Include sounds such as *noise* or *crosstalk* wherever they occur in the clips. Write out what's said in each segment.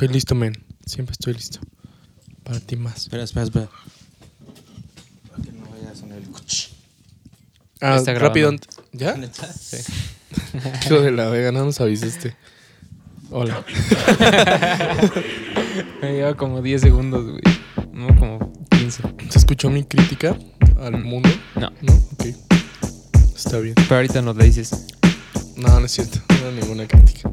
Estoy listo, men. Siempre estoy listo. Para ti más. Espera, espera, espera. Para que no vaya a sonar el cuch. Ah, Está rápido. grabando. ¿Ya? ¿Neta? Sí. *laughs* Hijo de la vega, no nos avisaste. Hola. *laughs* Me lleva como 10 segundos, güey. No, como 15. ¿Se escuchó mi crítica al mundo? No. ¿No? Ok. Está bien. Pero ahorita nos la dices. No, no es cierto. No era ninguna crítica.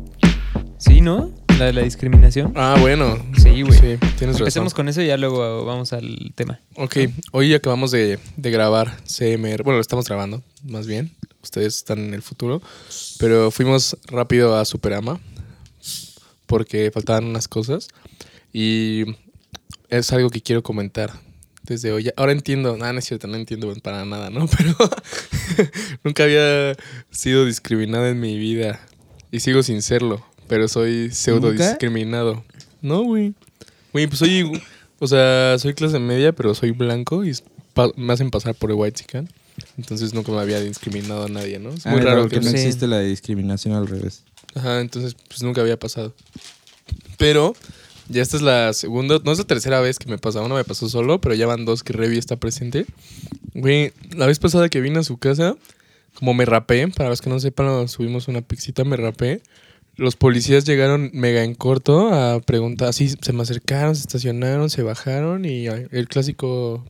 ¿Sí, no? La de la discriminación. Ah, bueno. Sí, güey. Sí, tienes razón. Empecemos con eso y ya luego vamos al tema. Ok, hoy acabamos de, de grabar CMR. Bueno, lo estamos grabando, más bien. Ustedes están en el futuro. Pero fuimos rápido a Superama porque faltaban unas cosas. Y es algo que quiero comentar desde hoy. Ahora entiendo, nada, no es cierto, no entiendo para nada, ¿no? *laughs* Pero *laughs* nunca había sido discriminado en mi vida. Y sigo sin serlo, pero soy pseudo discriminado. No, güey. Güey, pues soy, o sea, soy clase media, pero soy blanco y pa- me hacen pasar por el white chican. Entonces nunca me había discriminado a nadie, ¿no? Es Ah, muy claro, raro porque que no Sí. existe la discriminación al revés. Ajá, entonces pues nunca había pasado. Pero ya esta es la segunda, no es la tercera vez que me pasa. Una me pasó solo, pero ya van dos que Revi está presente. Güey, la vez pasada que vine a su casa, como me rapé, para los que no sepan, subimos una pixita, me rapé. Los policías llegaron mega en corto a preguntar, así se me acercaron, se estacionaron, se bajaron y el clásico,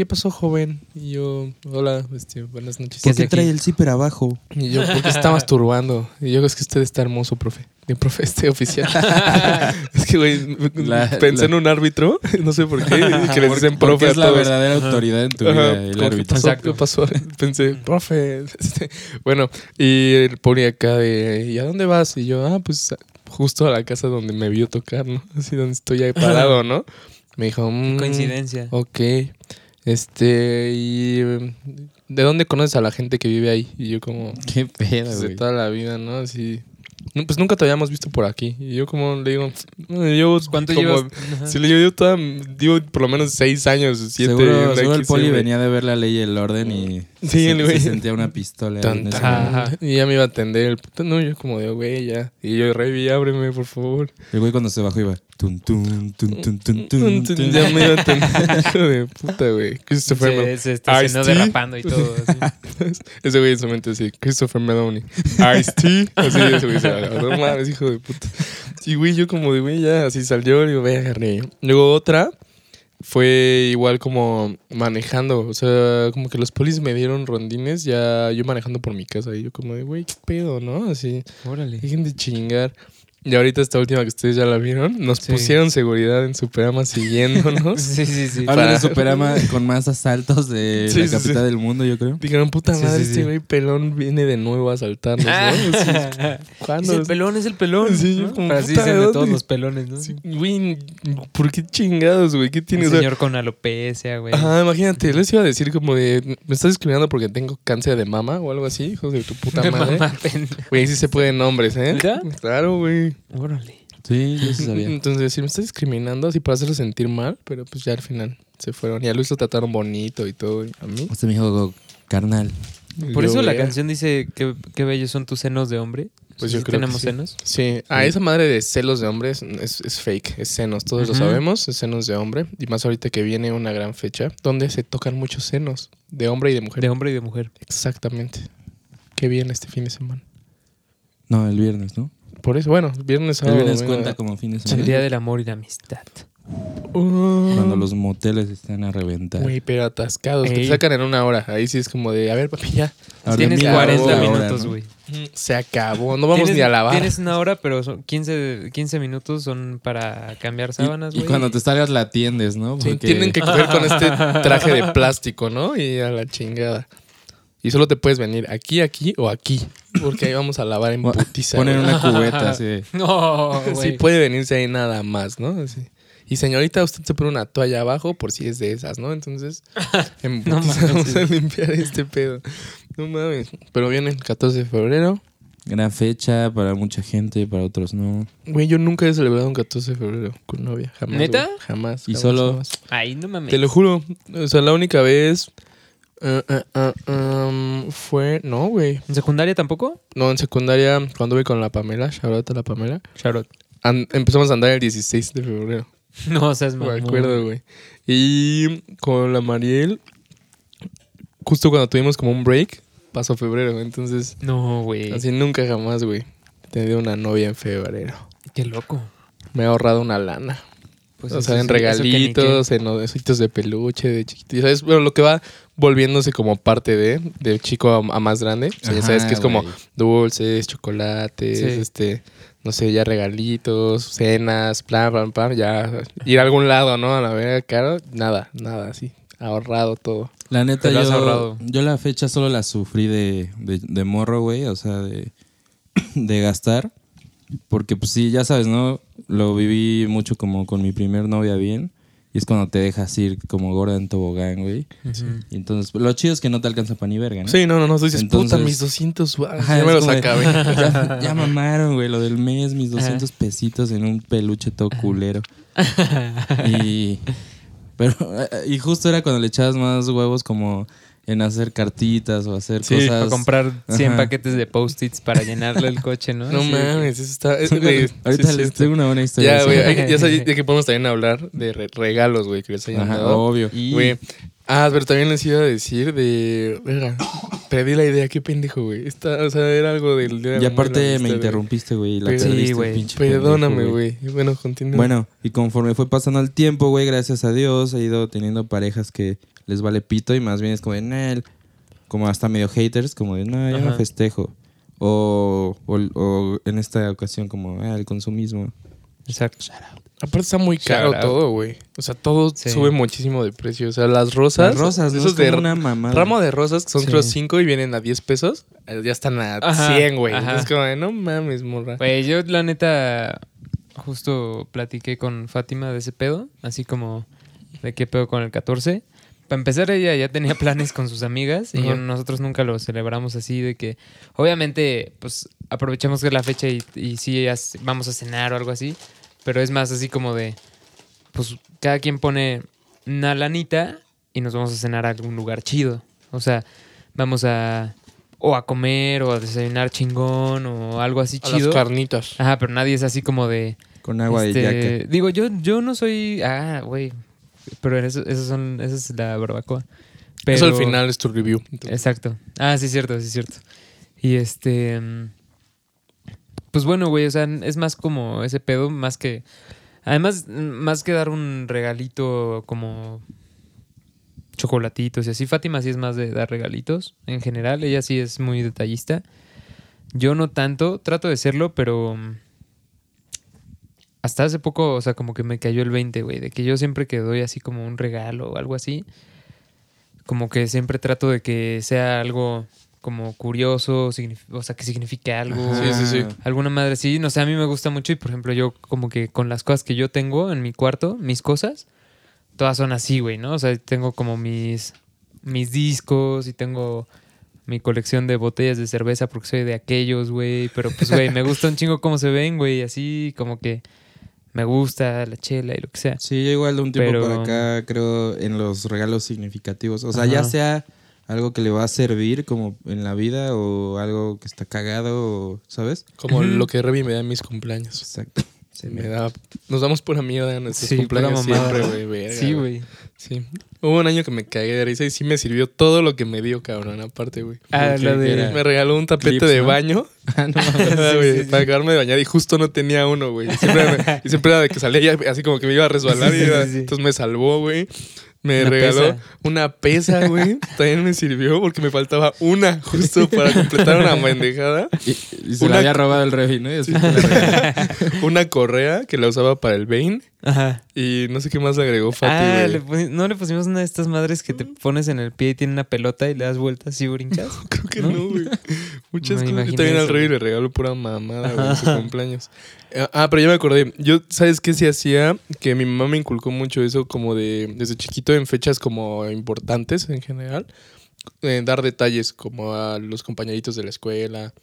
¿qué pasó joven? Y yo, hola, este, buenas noches. ¿Qué hace aquí? el zipper abajo? Y yo, ¿por qué se está masturbando? Y yo, es que usted está hermoso, profe. De profe, este oficial. *laughs* es que, güey, pensé la- en un árbitro, *laughs* no sé por qué, que les dicen Porque profe a es la verdadera autoridad en tu Ajá, vida, el ¿qué árbitro. pasó? Exacto. ¿Qué pasó? Pensé, profe. este, bueno, y él ponía acá de, ¿y a dónde vas? Y yo, ah, pues justo a la casa donde me vio tocar, ¿no? Así donde estoy ahí parado, *laughs* ¿no? Me dijo, mm, Coincidencia. Ok. Este, y mm, ¿de dónde conoces a la gente que vive ahí? Y yo como, Qué pedo, pues, de toda la vida, ¿no? Así. No, pues nunca te habíamos visto por aquí. Y yo como le digo, "No, yo ¿Cuánto como, llevas? *laughs* Ajá. Si le digo, yo toda, digo por lo menos seis años, siete. Seguro, seguro el poli venía de ver la ley y el orden y Sí, se, el se güey. sentía una pistola. Y ya me iba a atender el puto. No, yo como de, güey, ya. Y yo, Rey, ábreme, por favor. El güey cuando se bajó iba... Tun, tun, tun, tun, tun, tun, tun. Ya me iba a atender. Hijo de puta, güey. Christopher Mel- Se, se estacionó derrapando y todo. así. *laughs* Ese güey en su mente así, Christopher Meloni. Ice-T. *laughs* Así, ese güey se va, No mames, hijo de puta. Sí, güey, yo como de, güey, ya, así salió, digo, ve, agarré. Luego otra fue igual como manejando. O sea, como que los polis me dieron rondines, ya yo manejando por mi casa. Y yo como de, güey, qué pedo, ¿no? Así, Órale. dejen de chingar. Y ahorita esta última que ustedes ya la vieron, nos Sí. pusieron seguridad en Superama siguiéndonos. *laughs* Sí, sí, sí. Habla de Para- Superama con más asaltos de Sí, la sí, capital sí. del mundo, yo creo. Dijeron, puta Sí, madre, sí, este sí. güey pelón viene de nuevo a asaltarnos, ¿no? Es ¿Cuándo? el pelón, es el pelón. Sí, yo ¿no? como, así puta, dicen ¿de de dónde? todos los pelones, ¿no? Sí, Güey, ¿por qué chingados, güey? ¿Qué Un tienes? O sea, señor con alopecia, güey. Ajá, imagínate, les iba a decir como de, me estás discriminando porque tengo cáncer de mama o algo así, hijo de tu puta *laughs* madre. Güey, sí se pueden nombres, ¿eh? Claro, güey. Órale. Sí, yo sí sabía. *laughs* Entonces, sí me estás discriminando así para hacerlo sentir mal, pero pues ya al final se fueron. Y a Luis lo trataron bonito y todo. y a mí. Este me dijo, carnal. Por yo, eso la canción dice que qué bellos son tus senos de hombre. Pues Sí, yo creo que tenemos sí. senos. Sí, a esa madre de celos de hombres es, es fake, es senos, todos lo sabemos, es senos de hombre. Y más ahorita que viene una gran fecha donde se tocan muchos senos, de hombre y de mujer. De hombre y de mujer. Exactamente. Qué bien este fin de semana. No, el viernes, ¿no? Por eso, bueno, viernes, El sábado. viernes domingo. cuenta como fin de El semana. día del amor y la amistad. Uh, Cuando los moteles están a reventar. Güey, pero atascados, que te Ey. sacan en una hora. Ahí sí es como de, a ver, papi, ya. Ahora Tienes mira, 40 ahora, minutos, ¿no? güey. Se acabó, no vamos ni a lavar. Tienes una hora, pero son 15, 15 minutos son para cambiar sábanas, Y, güey. y cuando te salgas la atiendes, ¿no? Sí, tienen que coger con este traje de plástico, ¿no? Y a la chingada. Y solo te puedes venir aquí, aquí o aquí. Porque ahí vamos a lavar en putiza. Ponen güey. una *laughs* cubeta de- *laughs* No, Sí, güey. puede venirse ahí nada más, ¿no? Así. Y señorita, usted se pone una toalla abajo por si es de esas, ¿no? Entonces, *laughs* en No putiza mames, vamos a sí. limpiar este pedo. No mames. Pero viene el 14 de febrero. Gran fecha para mucha gente, para otros no. Güey, yo nunca he celebrado un 14 de febrero con novia. Jamás. ¿Neta? güey. Jamás. Y jamás, solo- jamás. Ay, no mames. Te lo juro. O sea, la única vez. Eh, eh, eh, um, fue. No, güey. ¿En secundaria tampoco? No, en secundaria, cuando voy con la Pamela, shout out a la Pamela. Charlotte. an- empezamos a andar el 16 de febrero. *laughs* No, seas Me mamón. acuerdo, güey. Y con la Mariel, justo cuando tuvimos como un break, pasó febrero. Entonces, No, güey. así nunca jamás, güey. He tenido una novia en febrero. Qué loco. Me he ahorrado una lana. Pues o sea, en regalitos, en ositos de peluche, de chiquitos. ¿Sabes? Bueno, lo que va volviéndose como parte de, del chico a, a más grande. O sea, ya sabes Ajá, que es como dulces, chocolates, Sí. este, no sé, ya regalitos, cenas, plan, plan, plan, ya ir a algún lado, ¿no? A la verga, caro, nada, nada, así, ahorrado todo. La neta, yo, ahorrado. yo la fecha solo la sufrí de, de, de morro, güey. O sea, de, *clears throat* de gastar. Porque, pues sí, ya sabes, ¿no? Lo viví mucho como con mi primer novia bien. Y es cuando te dejas ir como gorda en tobogán, güey. Ujú. Y entonces, lo chido es que no te alcanza para ni verga, ¿no? Sí, no, no, no, tú dices, Entonces- puta, mis 200, wow, Ajá, ya me los acabé. *laughs* ya, ya *laughs* mamaron, güey, lo del mes, mis 200 pesitos en un peluche todo culero. *laughs* y, pero, y justo era cuando le echabas más huevos como en hacer cartitas o hacer Sí, cosas. Para comprar 100 Ajá. paquetes de post-its para llenarle el coche, ¿no? No mames, eso está... es- *laughs* güey, Ahorita sí, les tengo una buena historia. Ya, güey, hay- ya sabía *laughs* de que podemos también hablar de re- regalos, güey, que les hayan Ajá, dado. obvio. Y- Güey. Ah, pero también les iba a decir de. Verga, perdí la idea, qué pendejo, güey. Esta, o sea, era algo del día Y aparte me interrumpiste, güey. La Sí, güey. Perdóname, güey. Bueno, continúa. Bueno, y conforme fue pasando el tiempo, güey, gracias a Dios, he ido teniendo parejas que les vale pito y más bien es como de, "Nel", como hasta medio haters, como de, no, yo no Ajá. festejo. O, o, o en esta ocasión como, ah, el consumismo. Exacto. Aparte está muy caro todo, güey. O sea, todo Sí. sube muchísimo de precio. O sea, las rosas. Las rosas, ¿no? Esos Es de una mamada. ramo de rosas que son Sí. creo 5 y vienen a 10 pesos. eh, Ya están a Ajá, 100, güey. Es como de, no mames, morra. Güey, yo la neta justo platiqué con Fátima de ese pedo, así como de qué pedo con el 14. Para empezar, ella ya tenía planes con sus amigas y nosotros nunca lo celebramos así de que, obviamente, pues aprovechamos que es la fecha y, y sí vamos a cenar o algo así, pero es más así como de, pues cada quien pone una lanita y nos vamos a cenar a algún lugar chido. O sea, vamos a o a comer o a desayunar chingón o algo así A chido. las carnitas. Ajá, pero nadie es así como de. Con agua este, y yaque. Digo, yo, yo no soy. Ah, güey. Pero eso, eso son, esa es la barbacoa. Pero, Eso al final es tu review. Exacto. Ah, sí, es cierto, sí, es cierto. Y este. Pues bueno, güey, o sea, es más como ese pedo, más que. Además, más que dar un regalito como chocolatitos y así. Fátima sí es más de dar regalitos en general. Ella sí es muy detallista. Yo no tanto, trato de serlo, pero hasta hace poco, o sea, como que me cayó el 20, güey, de que yo siempre que doy así como un regalo o algo así, como que siempre trato de que sea algo como curioso, o sea, que signifique algo. Sí, sí, sí. Alguna madre sí, no sé, a mí me gusta mucho y por ejemplo yo como que con las cosas que yo tengo en mi cuarto, mis cosas, todas son así, güey, ¿no? O sea, tengo como mis, mis discos y tengo mi colección de botellas de cerveza porque soy de aquellos, güey, pero pues, güey, me gusta un chingo cómo se ven, güey, así como que me gusta la chela y lo que sea. Sí, yo igual de un tiempo Pero- para acá creo en los regalos significativos. O sea, Ajá. ya sea algo que le va a servir como en la vida o algo que está cagado, o- ¿sabes? Como lo que Revi me da en mis cumpleaños. Exacto. Se me da. Nos damos pura mierda en nuestros Sí, cumpleaños siempre, güey. Sí, güey. Sí. Hubo un año que me cagué de risa y sí me sirvió todo lo que me dio, cabrón, aparte, güey. Ah, de... Me regaló un tapete Clips, de ¿no? baño *laughs* Ah, no, *laughs* para acabarme de bañar y justo no tenía uno, güey. Y Siempre, me- y siempre era de que salía así como que me iba a resbalar y entonces me salvó, güey. Me Una regaló pesa. una pesa, güey. *laughs* También me sirvió porque me faltaba una justo para completar una pendejada. Y, y se Una- la había robado el Revi, ¿no? Regaló. *laughs* Una correa que la usaba para el Bane Ajá. y no sé qué más le agregó Fati, Ah, le no le pusimos una de estas madres que te pones en el pie y tiene una pelota y le das vueltas y brincas. *laughs* Creo que ¿No? no, güey. Muchas cosas. Imaginé también al rey le regalo pura mamada, güey, en su *laughs* cumpleaños. Eh, Ah, pero ya me acordé. Yo, ¿sabes qué sí hacía? Que mi mamá me inculcó mucho eso como de... Desde chiquito en fechas como importantes en general. eh, dar detalles como a los compañeritos de la escuela.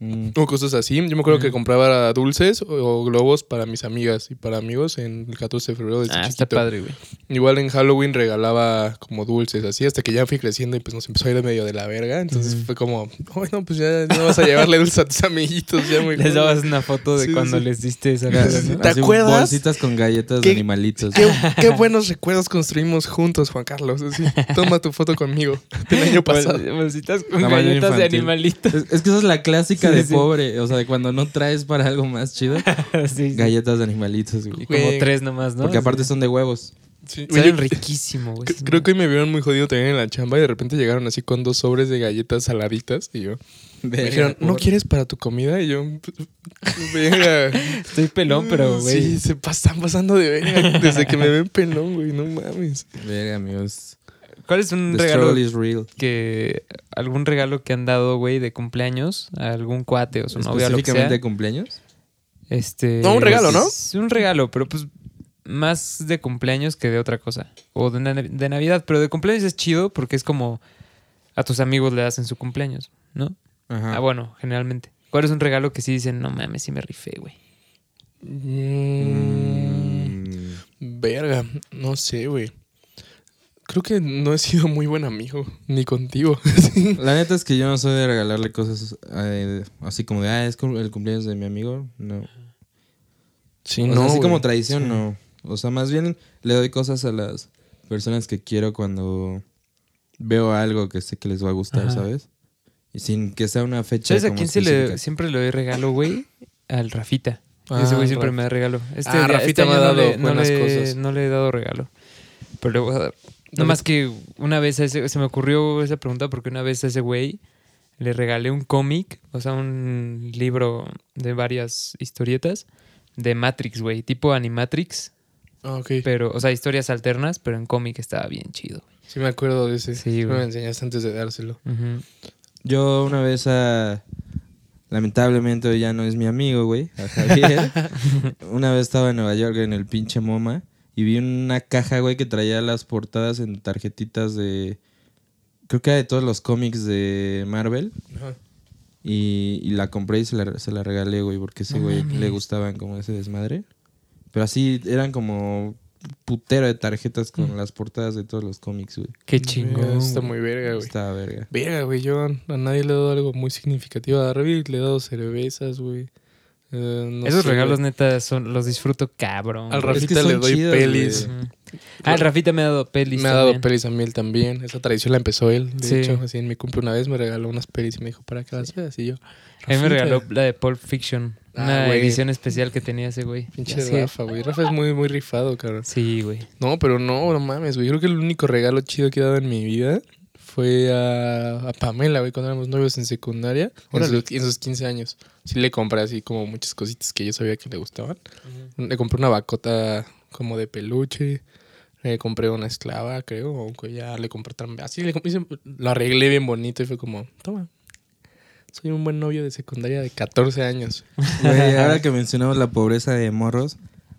Mm. o cosas así. Yo me acuerdo que Ujú. compraba dulces o, o globos para mis amigas y para amigos en el 14 de febrero desde Ah, está chiquito. padre, güey. Igual en Halloween regalaba como dulces así hasta que ya fui creciendo y pues nos empezó a ir medio de la verga. Entonces fue como, bueno, pues ya no vas a llevarle dulces a tus amiguitos. Ya muy Les joven". dabas una foto de Sí, cuando sí. les diste esa Así- cosa, ¿no? ¿Te así acuerdas? Bolsitas con galletas ¿Qué- de animalitos. Qué, qué buenos recuerdos construimos juntos, Juan Carlos. Así, toma tu foto conmigo del año pasado. Bol- Bolsitas con Tamaño galletas de animalitos. Es, es que esa es la clásica Sí, de sí. pobre. O sea, de cuando no traes para algo más chido. *laughs* Sí, sí. Galletas de animalitos, güey. Y como tres nomás, ¿no? Porque aparte Sí. son de huevos. Sí, Saben riquísimo, güey. cre- Creo que hoy me vieron muy jodido también en la chamba y de repente llegaron así con dos sobres de galletas saladitas y yo me dijeron, ¿no quieres para tu comida? Y yo, venga. *laughs* Estoy pelón, pero, güey. Sí, se pasan pasando de verga desde que me ven pelón, güey, no mames. Verga, amigos. ¿Cuál es un The regalo is real. que... algún regalo que han dado, güey, de cumpleaños a algún cuate o su novia o lo que sea? de cumpleaños. Este... No, un regalo, ¿no? Es un regalo, pero pues más de cumpleaños que de otra cosa. O de, na- de Navidad, pero de cumpleaños es chido porque es como a tus amigos le das en su cumpleaños, ¿no? Ajá. Ah, bueno, generalmente. ¿Cuál es un regalo que sí dicen, no mames, sí me rifé, güey? Mm, Mm. Verga, no sé, güey. Creo que no he sido muy buen amigo, ni contigo. *laughs* La neta es que yo no soy de regalarle cosas eh, así como de, ah, es el cumpleaños de mi amigo. No. Sí, O sea, así como tradición, no. O sea, más bien le doy cosas a las personas que quiero cuando veo algo que sé que les va a gustar, Ajá. ¿sabes? Y sin que sea una fecha. ¿Sabes a quién se le, específica. siempre le doy regalo, güey? Al Rafita. Ah, Ese güey siempre me da regalo. Este, Ah, Rafita este me ha no dado le, no buenas le- cosas. no le he dado regalo. Pero le voy a dar. No Nomás que una vez a ese- se me ocurrió esa pregunta porque una vez a ese güey le regalé un cómic, o sea, un libro de varias historietas de Matrix, güey, tipo Animatrix, Ah, ok. pero, o sea, historias alternas, pero en cómic estaba bien chido. Sí me acuerdo de ese. Sí, me enseñaste antes de dárselo. Yo una vez a... Lamentablemente ya no es mi amigo, güey, a Javier. *laughs* una vez estaba en Nueva York en el pinche MoMA y vi una caja, güey, que traía las portadas en tarjetitas de... Creo que era de todos los cómics de Marvel. Ajá. Y, y la compré y se la, se la regalé, güey, porque ese güey le gustaban como ese desmadre. Pero así eran como putero de tarjetas con las portadas de todos los cómics, güey. Qué chingón. Está muy verga, güey. Estaba verga. Verga, güey. Yo a nadie le he dado algo muy significativo. A Revit le he dado cervezas, güey. Eh, no Esos sé, regalos güey. neta son, los disfruto cabrón. Al güey. Es que Rafita le doy chidos, pelis. güey. Ah, el Rafita me ha dado pelis. Me ha dado también. pelis a mí él también. Esa tradición la empezó él. De Sí. hecho, así en mi cumple una vez me regaló unas pelis y me dijo, ¿para qué las veas? Y yo, A mí me regaló la de Pulp Fiction. Ah, una güey. edición especial que tenía ese güey. Pinche. Rafa, güey. Rafa es muy, muy rifado, cabrón. Sí, güey. No, pero no, no mames, güey. Creo que el único regalo chido que he dado en mi vida fue a, a Pamela, güey, cuando éramos novios en secundaria. En sus, en sus 15 años. Sí le compré así como muchas cositas que yo sabía que le gustaban. Le compré una bacota como de peluche. Le compré una esclava, creo, o un collar. Le compré también. Así le compré, lo arreglé bien bonito y fue como, toma. Soy un buen novio de secundaria de 14 años. *laughs* Güey, ahora que *laughs* mencionamos la pobreza de morros,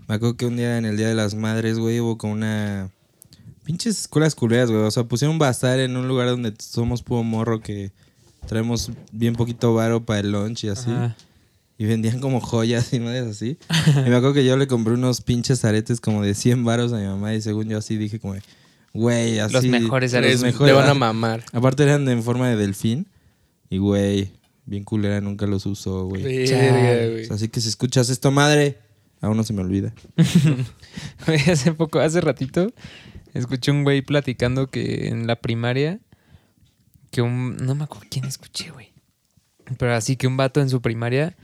me acuerdo que un día en el Día de las Madres, güey, hubo como una... Pinches escuelas culeras, güey. O sea, pusieron un bazar en un lugar donde somos puro morro que traemos bien poquito varo para el lunch y así. Ajá. Y vendían como joyas y madres así. y me acuerdo que yo le compré unos pinches aretes como de 100 varos a mi mamá y según yo así dije como, güey, así... Los mejores los aretes. mejores- Le van a mamar. Aparte eran de- en forma de delfín. Y güey, bien culera, nunca los usó, güey. O sea, así que si escuchas esto, madre, aún no se me olvida. *laughs* Güey, hace poco, hace ratito, escuché un güey platicando que en la primaria, que un. No me acuerdo quién escuché, güey. Pero así que un vato en su primaria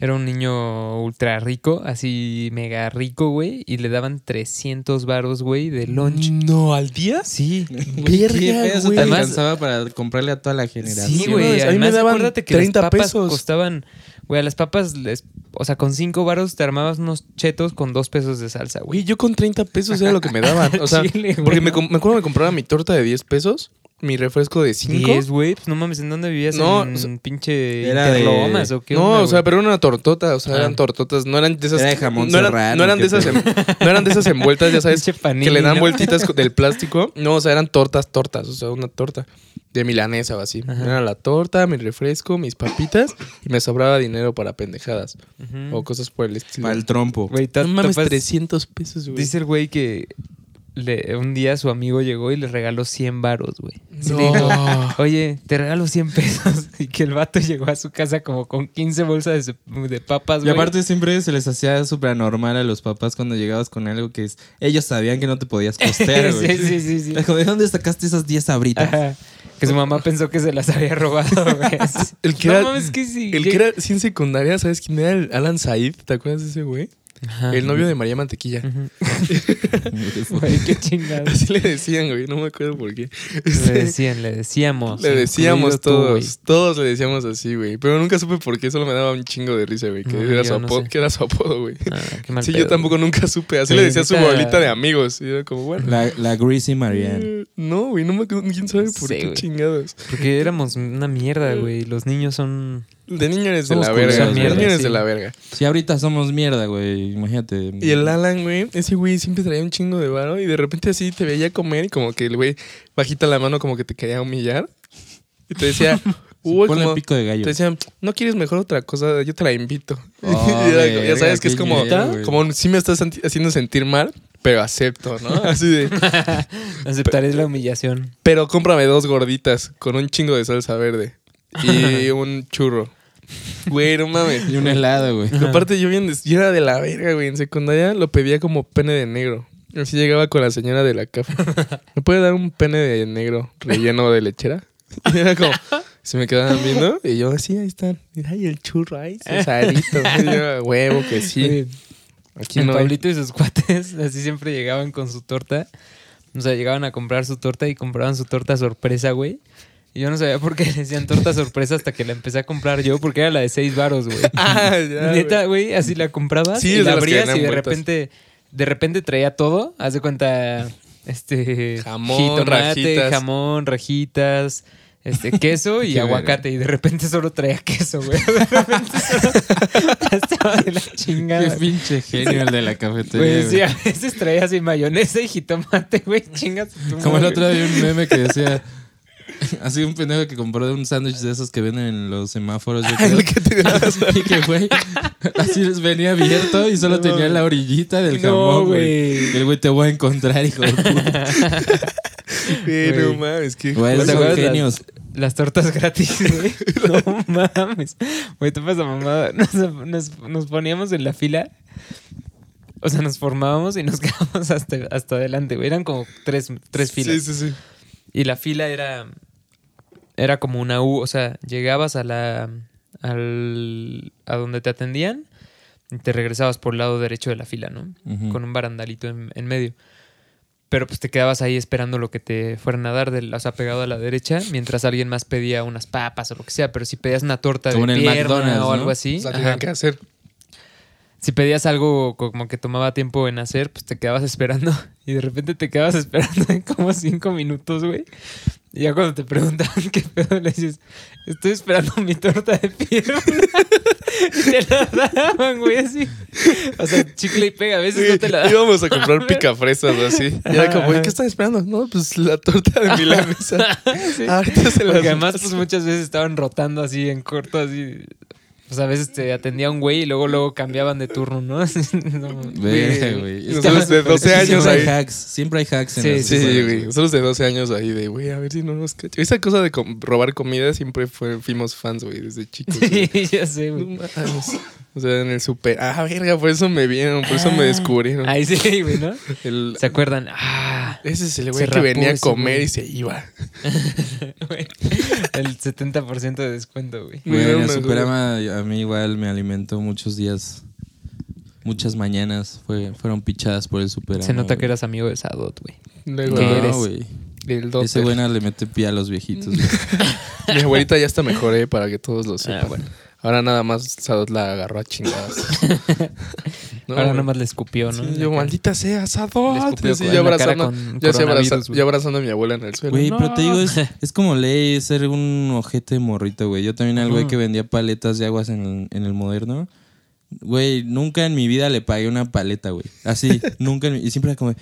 era un niño ultra rico, así mega rico, güey, y le daban 300 varos, güey, de lunch. No, al día. Sí. *laughs* Verga, güey. te alcanzaba para comprarle a toda la generación. Sí, güey. a mí me Además, daban acuérdate que 30 las papas pesos. costaban. Güey, a las papas, les, o sea, con 5 varos te armabas unos chetos con 2 pesos de salsa, güey. Yo con 30 pesos era lo que me *laughs* daban. O sea, Chile, güey, porque me, com- me acuerdo que me compraba mi torta de 10 pesos, mi refresco de 5. 10, güey. Pues no mames, ¿en dónde vivías? No, ¿En o sea, pinche era de- Interlomas o qué No, onda, o sea, güey? pero era una tortota, o sea, Ah. eran tortotas, no eran de esas Era de jamón no eran, serrano, no eran ¿qué de esas en- no eran de esas envueltas, ya *laughs* sabes, Pinche panini, que le dan ¿no? vueltitas co- del plástico. No, o sea, eran tortas, tortas, o sea, una torta. De milanesa o así. Ajá. Era la torta, mi refresco, mis papitas y me sobraba dinero para pendejadas o cosas por el estilo. Para el trompo. Güey, no mames, tapas- 300 pesos, güey. Dice el güey que le- un día su amigo llegó y le regaló 100 varos, güey. No. le dijo, Oye, te regalo 100 pesos. *laughs* Y que el vato llegó a su casa como con 15 bolsas de, de papas, Y güey. aparte siempre se les hacía súper anormal a los papás cuando llegabas con algo que es... Ellos sabían que no te podías costear, *laughs* güey. sí, sí, sí, sí. Dijo, ¿de dónde sacaste esas 10 abritas? Ajá. Que su mamá pensó que se las había robado, *laughs* güey. El que no era- mames, que sí. El que era sí en secundaria, ¿sabes quién era? El Alan Said, ¿te acuerdas de ese güey? Ajá. El novio de María Mantequilla. *laughs* Güey, qué chingada. Así le decían, güey, no me acuerdo por qué. Le Este, decían, le decíamos. Le decíamos tú, todos, todos le decíamos así, güey. Pero nunca supe por qué, solo me daba un chingo de risa, güey. Que, No, era, su no que era su apodo, güey. Ah, qué mal Sí, pedo, yo tampoco nunca supe. Así Sí, le decía a su bolita de amigos. Y era como, bueno. La, la Greasy Marianne. eh, No, güey, no me acuerdo. ¿Quién sabe por Sí, qué güey. chingados? Porque éramos una mierda, güey. Los niños son. De niño eres de Somos la verga. De niño eres Sí. de la verga. Si ahorita somos mierda, güey. Imagínate. Y el Alan, güey, ese güey siempre traía un chingo de varo y de repente así te veía comer y como que el güey bajita la mano como que te quería humillar. Y te decía, *laughs* uy, Ponle como, pico de gallo. te decía, ¿no quieres mejor otra cosa? Yo te la invito. Oh, *laughs* Y era- ya sabes que es como, güey. como si me estás haciendo sentir mal, pero acepto, ¿no? *laughs* Así de, Aceptaré la humillación. pero cómprame dos gorditas con un chingo de salsa verde y un churro. Güey, no mames. Y un helado, güey. Aparte yo bien, yo era de la verga, güey. En secundaria lo pedía como pene de negro. Así llegaba con la señora de la café. *laughs* ¿Me puede dar un pene de negro relleno de lechera? Y era como, se me quedaban viendo y yo así, ahí están. Y, Ay, el churro, ay, *laughs* salito. Y yo, "A huevo que sí. Aquí el no hay". Pablito y sus cuates *laughs* así siempre llegaban con su torta. O sea, llegaban a comprar su torta y compraban su torta sorpresa, güey. Y yo no sabía por qué le decían torta sorpresa hasta que la empecé a comprar yo, porque era la de seis varos, güey. *laughs* Ah, ya, *laughs* Neta, güey. así la comprabas Sí, y la abrías y de repente, de repente traía todo. Haz de cuenta, este... Jamón, jitomate, rajitas. jamón, rajitas, este, queso *laughs* y Qué aguacate. Y de repente solo traía queso, güey. De repente solo... Estaba de la Qué chingada. pinche genio el de la cafetería. Güey, sí, a veces traía así mayonesa y jitomate, güey, chingas. Como el otro día un meme que decía. *laughs* Así un pendejo que compró de un sándwich de esos que venden en los semáforos. yo creo. El que te y *laughs* que, güey, así les venía abierto y solo No, tenía la orillita del No, jamón, güey. el güey te voy a encontrar, hijo de puta. *laughs* No mames, qué Güey, ¿Te son acuerdas genios. Las, las tortas gratis, güey. No mames. Güey, te pasa mamada. Nos, nos- nos poníamos en la fila. O sea, nos formábamos y nos quedábamos hasta, hasta adelante, güey. Eran como tres, tres filas. Sí, sí, sí. Y la fila era. Era como una U. O sea, llegabas a la. Al, a donde te atendían y te regresabas por el lado derecho de la fila, ¿no? Con un barandalito en, en medio. Pero pues te quedabas ahí esperando lo que te fueran a dar, del, o sea, pegado a la derecha, mientras alguien más pedía unas papas o lo que sea. Pero si pedías una torta Como de en el pierna McDonald's, o algo ¿no? así, O sea, que hacer. si pedías algo como que tomaba tiempo en hacer, pues te quedabas *laughs* esperando. Y de repente te quedabas *laughs* esperando como cinco minutos, güey. Y ya cuando te preguntaban *laughs* qué pedo, le dices, estoy esperando mi torta de pierna. *laughs* y te la daban, güey, así. O sea, chicle y pega, a veces no te la daban. Íbamos a comprar picafresas o así. Y era como, güey, ¿qué están esperando? No, pues la torta de milanesa. *laughs* Sí. Ahorita se las Porque además, pues muchas veces estaban rotando así en corto, así. Pues a veces te atendía un güey y luego luego cambiaban de turno, ¿no? *laughs* No, güey. Nosotros de 12 años siempre ahí. hay hacks. Siempre hay hacks en Sí, Sí, güey. Nosotros de 12 años ahí de, güey, a ver si no nos cacho. Esa cosa de com- robar comida siempre fue, fuimos fans, güey, desde chicos. *laughs* Sí, ya sé, No güey. mames. O sea, en el super. Ah, verga, por eso me vieron, por eso me descubrieron. Ahí sí, güey, ¿no? *laughs* El- ¿Se acuerdan? Ah, ese es el Se güey que rapó venía a comer güey. y se iba. *laughs* El 70% de descuento, güey. En el Superama a mí igual me alimentó muchos días. Muchas mañanas fue, fueron pichadas por el Superama. Se nota güey. que eras amigo de Sadot, güey. Luego, ¿Qué No, eres? güey. el. Ese buena le mete pie a los viejitos. güey. *laughs* Mi abuelita ya está mejor, eh, para que todos lo sepan. Ah, bueno. Ahora nada más Sadot la agarró a chingadas. *laughs* No, Ahora nada más le escupió, ¿no? Sí, yo, maldita sea, Le Sadot. escupió Sí, yo abrazando, con yo así abraza- yo abrazando a mi abuela en el suelo. Güey, No. pero te digo, es, es como ley ser un ojete de morrito, güey. Yo también al güey que vendía paletas de aguas en el, en el moderno. Güey, nunca en mi vida le pagué una paleta, güey. Así, *laughs* nunca en mi- Y siempre era como,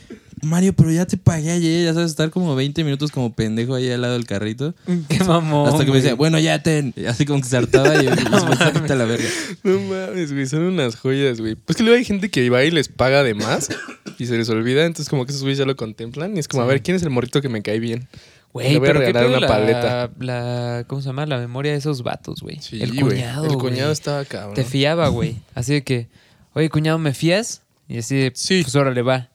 Mario, pero ya te pagué ayer, ya sabes, estar como 20 minutos como pendejo ahí al lado del carrito. *laughs* Qué mamón. Hasta que me decía, bueno, ya ten. Y Así como que se hartaba y *laughs* después ahorita la verga. No mames, güey, son unas joyas, güey. Pues que luego hay gente que va y les paga de más y se les olvida, entonces como que esos güeyes ya lo contemplan y es como, a ver, ¿quién es el morrito que me cae bien? Güey, Le voy a pero regalar una la, paleta. La, ¿Cómo se llama? La memoria de esos vatos, güey. Sí, el güey. cuñado, El cuñado estaba cabrón. Te fiaba, güey. Así de que, oye, cuñado, ¿me fías? Y así de, Sí. pues órale, va.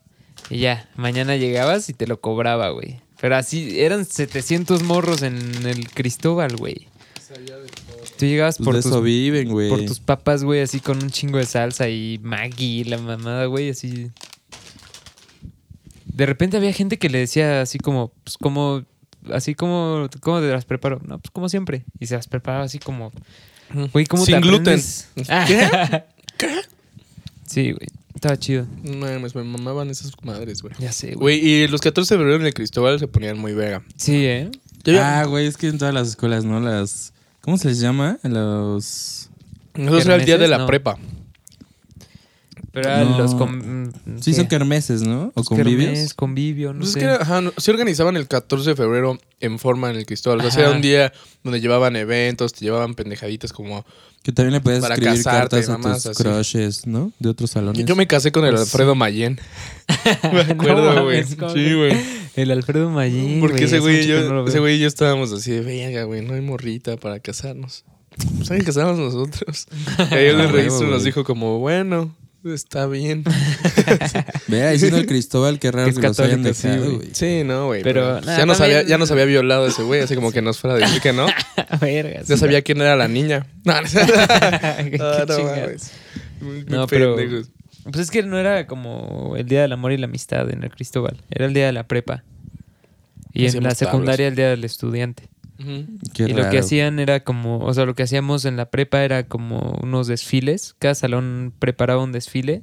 Y ya, mañana llegabas y te lo cobraba, güey. Pero así, eran 700 morros en el Cristóbal, güey. Tú llegabas Pues por tus, viven, por tus papas, güey, así con un chingo de salsa y Maggi, la mamada, güey, así. De repente había gente que le decía así como, pues como, así como, ¿cómo te las preparo? No, pues como siempre. Y se las preparaba así como, güey, ¿cómo Sin te gluten. ¿Qué? *laughs* Sí, güey, estaba chido. No mames, me mamaban esas madres, güey. Ya sé, güey. Güey, y los 14 de febrero en el Cristóbal se ponían muy vega. Sí, ¿eh? Ah, güey, es que en todas las escuelas, ¿no? Las. ¿Cómo se les llama? Los. Nosotros era el día de la No. prepa. Pero eran No. los... com- Sí, ¿qué? son kermeses, ¿no? O convivios. kermés, convivio, no Pues es sé. que era- ajá, no- se organizaban el 14 de febrero en forma en el Cristóbal. O sea, era Ajá. un día donde llevaban eventos, te llevaban pendejaditas como... Que también le puedes Para escribir casarte, cartas a mamás, tus así. crushes, ¿no? De otros salones. Yo me casé con el Pues Alfredo Mayen. *laughs* Me No acuerdo, güey. ¿cómo sí, que? güey. El Alfredo Mayín, Porque ese hace güey, y que yo, no ese güey y yo estábamos así de, venga, güey, no hay morrita para casarnos. Pues hay que casarnos nosotros. *laughs* Y ahí el Ah, registro nos dijo como, bueno, está bien. *laughs* Vea, diciendo el Cristóbal, qué raro Que es que, los hayan dejado, güey. Sí, no, güey. Pero, pues, nah, ya, nos también- había, ya nos había violado ese güey, así como que nos fuera a decir que no. *laughs* Verga, Ya sí. sabía quién era la niña. *laughs* No, no, Qué Ah, no. Muy- pero-. Pues es que no era como el Día del Amor y la Amistad en el Cristóbal. Era el Día de la Prepa. Y en Hacíamos la secundaria el Día del Estudiante. Y lo que hacían era como, o sea, lo que hacíamos en la prepa era como unos desfiles. Cada salón preparaba un desfile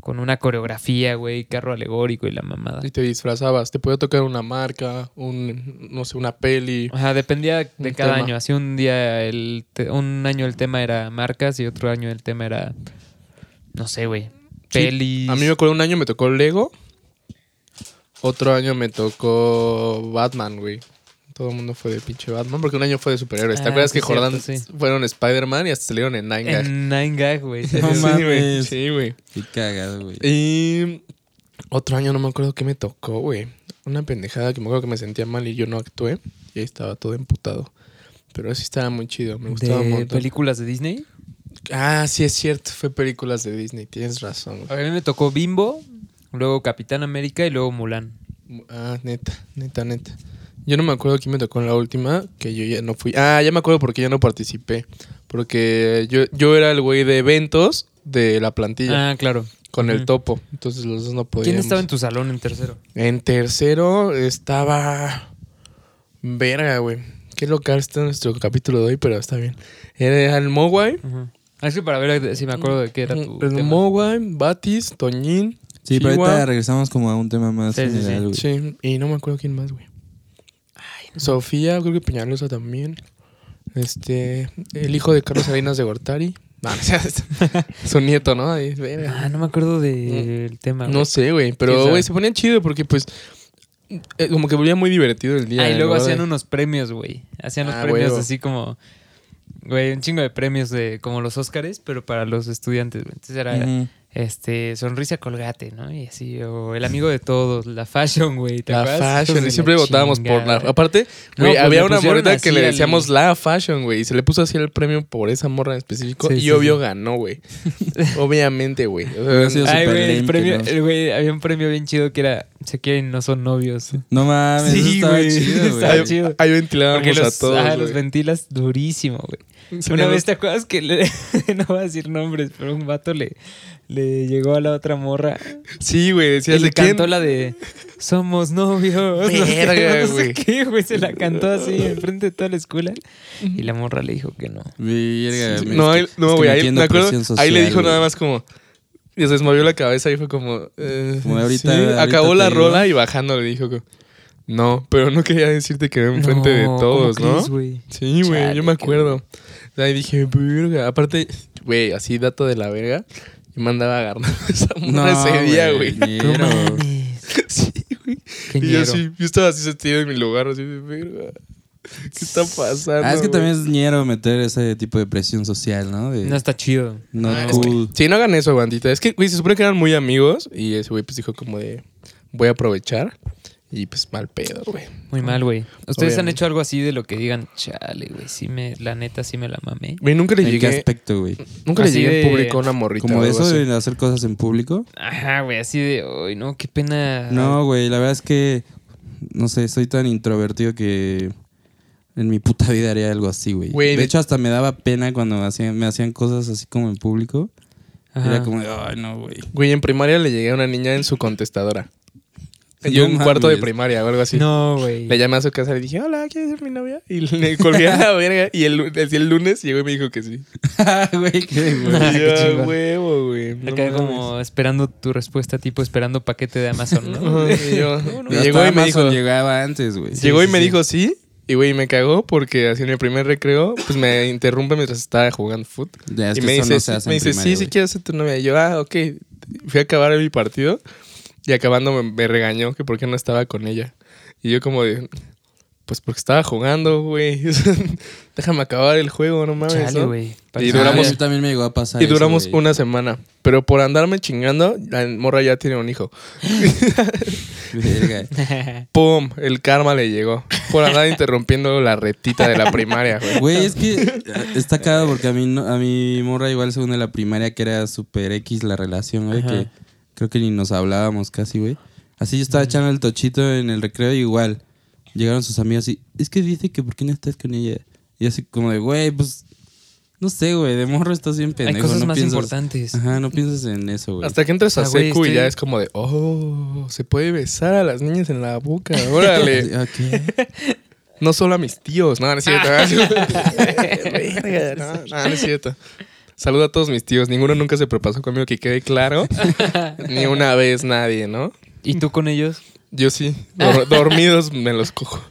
con una coreografía, güey, carro alegórico y la mamada. Y te disfrazabas. Te podía tocar una marca, un, no sé, una peli. Ajá, dependía de cada tema. año. Así un día, el te- un año el tema era marcas y otro año el tema era, no sé, güey, Sí, pelis. A mí me acuerdo un año me tocó Lego. Otro año me tocó Batman, güey. Todo el mundo fue de pinche Batman porque un año fue de superhéroes. ¿Te Ah, acuerdas sí, que Jordan cierto, sí. fueron Spider-Man y hasta salieron en Nine Gag? En Nine Gag, güey. No Sí, güey. mames. Sí, güey. Qué cagado, güey. Y otro año no me acuerdo qué me tocó, güey. Una pendejada que me acuerdo que me sentía mal y yo no actué. Y ahí estaba todo emputado. Pero sí estaba muy chido, me gustaba ¿De películas de Disney? Ah, sí es cierto, fue películas de Disney, tienes razón. güey. A mí me tocó Bimbo, luego Capitán América y luego Mulan. Ah, neta, neta, neta. Yo no me acuerdo quién me tocó en la última, que yo ya no fui. Ah, ya me acuerdo por qué ya no participé. Porque yo, yo era el güey de eventos de la plantilla Ah, claro. con el topo. Entonces los dos no podíamos. ¿Quién estaba en tu salón en tercero? En tercero estaba. Verga, güey. Qué local está nuestro capítulo de hoy, pero está bien. Era el Mogwai. Ah, Es que para ver si me acuerdo de qué era tu El tema. Mogwai, Batis, Toñín. Sí, pero Chihuahua. ahorita regresamos como a un tema más Sí, sí, sí. general. Sí, y no me acuerdo quién más, güey. Sofía, creo que Peñalosa también. Este, el hijo de Carlos Salinas de Gortari. No, no seas- *laughs* su nieto, ¿no? Ahí. Ah, no me acuerdo del tema. no güey. sé, güey, ¿Quién pero güey, se ponía chido porque pues eh, como que volvía muy divertido el día. Ah, y luego hacían unos premios, güey. Hacían los Ah, premios así como. Güey, un chingo de premios de como los Óscares, pero para los estudiantes, güey. Entonces era. Este sonrisa colgate, ¿no? Y así, o el amigo de todos, la fashion, güey. ¿te La acuerdas? fashion, y siempre la votábamos por la. Aparte, No, güey, pues había una morrita que le al- decíamos la fashion, güey, y se le puso así el premio por esa morra en específico. Sí, y sí, obvio sí. ganó, güey. *laughs* Obviamente, güey. O sea, Ay, güey, el premio, el güey, había un premio bien chido que era se quieren y no son novios. No mames, Sí, eso estaba güey, chido, estaba güey. chido. ahí ventilábamos los, a todos. ah, güey. los ventilas durísimo, güey. Una vez te acuerdas que le, *laughs* no voy a decir nombres, pero un vato le, le llegó a la otra morra Sí, güey, y decías le de quién. cantó la de Somos novios. *laughs* no sé, Verga, no sé güey. qué, güey. Se la cantó así enfrente de toda la escuela. Y la morra le dijo que no. Verga, Sí, no, es ahí- que- no, güey, ahí me acuerdo. ahí le dijo nada más como. Y se movió la cabeza y fue como. eh, Como de ahorita- sí, ahorita acabó la digo. rola y bajando le dijo. como, No, pero no quería decirte que era enfrente de No, todos, ¿cómo ¿no? crees, güey? Sí, güey, yo me acuerdo. Ahí dije, verga. Aparte, güey, así dato de la verga. Yo me andaba agarrando *laughs* esa morra ese día, güey. *laughs* Sí, güey. Y yo yo estaba así sentido en mi lugar, así de verga. *laughs* ¿Qué está pasando? Ah, es que güey? también es ñero meter ese tipo de presión social, ¿no? De, No está chido. no Ah, cool. Sí, no hagan eso, bandita. Es que, güey, se supone que eran muy amigos y ese güey pues dijo como de voy a aprovechar y pues mal pedo, güey. Muy mal, güey. ¿Ustedes han hecho algo así de lo que digan, chale, güey, sí me, la neta sí me la mamé? Güey, nunca le ¿En qué llegué, aspecto, güey? nunca le llegué en público a una morrita. Como de eso así. de hacer cosas en público. Ajá, güey, así de, uy, no, qué pena. No, güey, la verdad es que, no sé, soy tan introvertido que en mi puta vida haría algo así, güey. De de- hecho, hasta me daba pena cuando hacían, me hacían cosas así como en público. Ajá. Era como de, ay, no, güey. Güey, en primaria le llegué a una niña en su contestadora. No Yo en cuarto de primaria o algo así. No, güey. Le llamé a su casa y le dije, hola, ¿quieres ser mi novia? Y le colgué a la verga. Y el, lunes llegó y me dijo que sí. *laughs* Güey, qué güey. Ah, y qué yo, "Ah, chingón. huevo, güey. no Acá mames". como esperando tu respuesta, tipo esperando paquete de Amazon, ¿no? *laughs* Y yo- No, no. y llegó y me Amazon dijo, llegaba antes, güey. Sí, llegó y sí, me sí. dijo sí. Y güey, me cagó porque así en el primer recreo, pues me interrumpe mientras estaba jugando fútbol. Ya, es y que me dice, no se sí, hace me dice primaria, sí, sí güey. quiero ser tu novia. Y yo, ah, ok. Fui a acabar mi partido y acabando me, me regañó que por qué no estaba con ella. Y yo como de, pues porque estaba jugando, güey. *laughs* Déjame acabar el juego, no mames. Chale, ¿no? güey. Y duramos- también me llegó a pasar Y eso, duramos una semana. Pero por andarme chingando, la morra ya tiene un hijo. *laughs* ¡Pum! El karma le llegó. Por andar *laughs* interrumpiendo la retita de la primaria, güey. Güey, es que eh, está cagado porque a mí no- a mi morra igual según de la primaria que era super X la relación, güey, que creo que ni nos hablábamos casi, güey. Así yo estaba echando el tochito en el recreo y igual llegaron sus amigos y es que dice que por qué no estás con ella. Y así como de, güey, pues no sé, güey, de morro estás bien pendejo, Hay cosas no más piensas- importantes. Ajá, no piensas en eso, güey. Hasta que entras a Ah, secu y ya es como de, oh, se puede besar a las niñas en la boca. *laughs* Órale. Ok. *laughs* no solo a mis tíos. No, no es cierto. *laughs* No, no es cierto. Saludo a todos mis tíos. Ninguno nunca se propasó conmigo, que quede claro. Ni una vez nadie, ¿no? ¿Y tú con ellos? Yo sí. Dor- *laughs* dormidos me los cojo.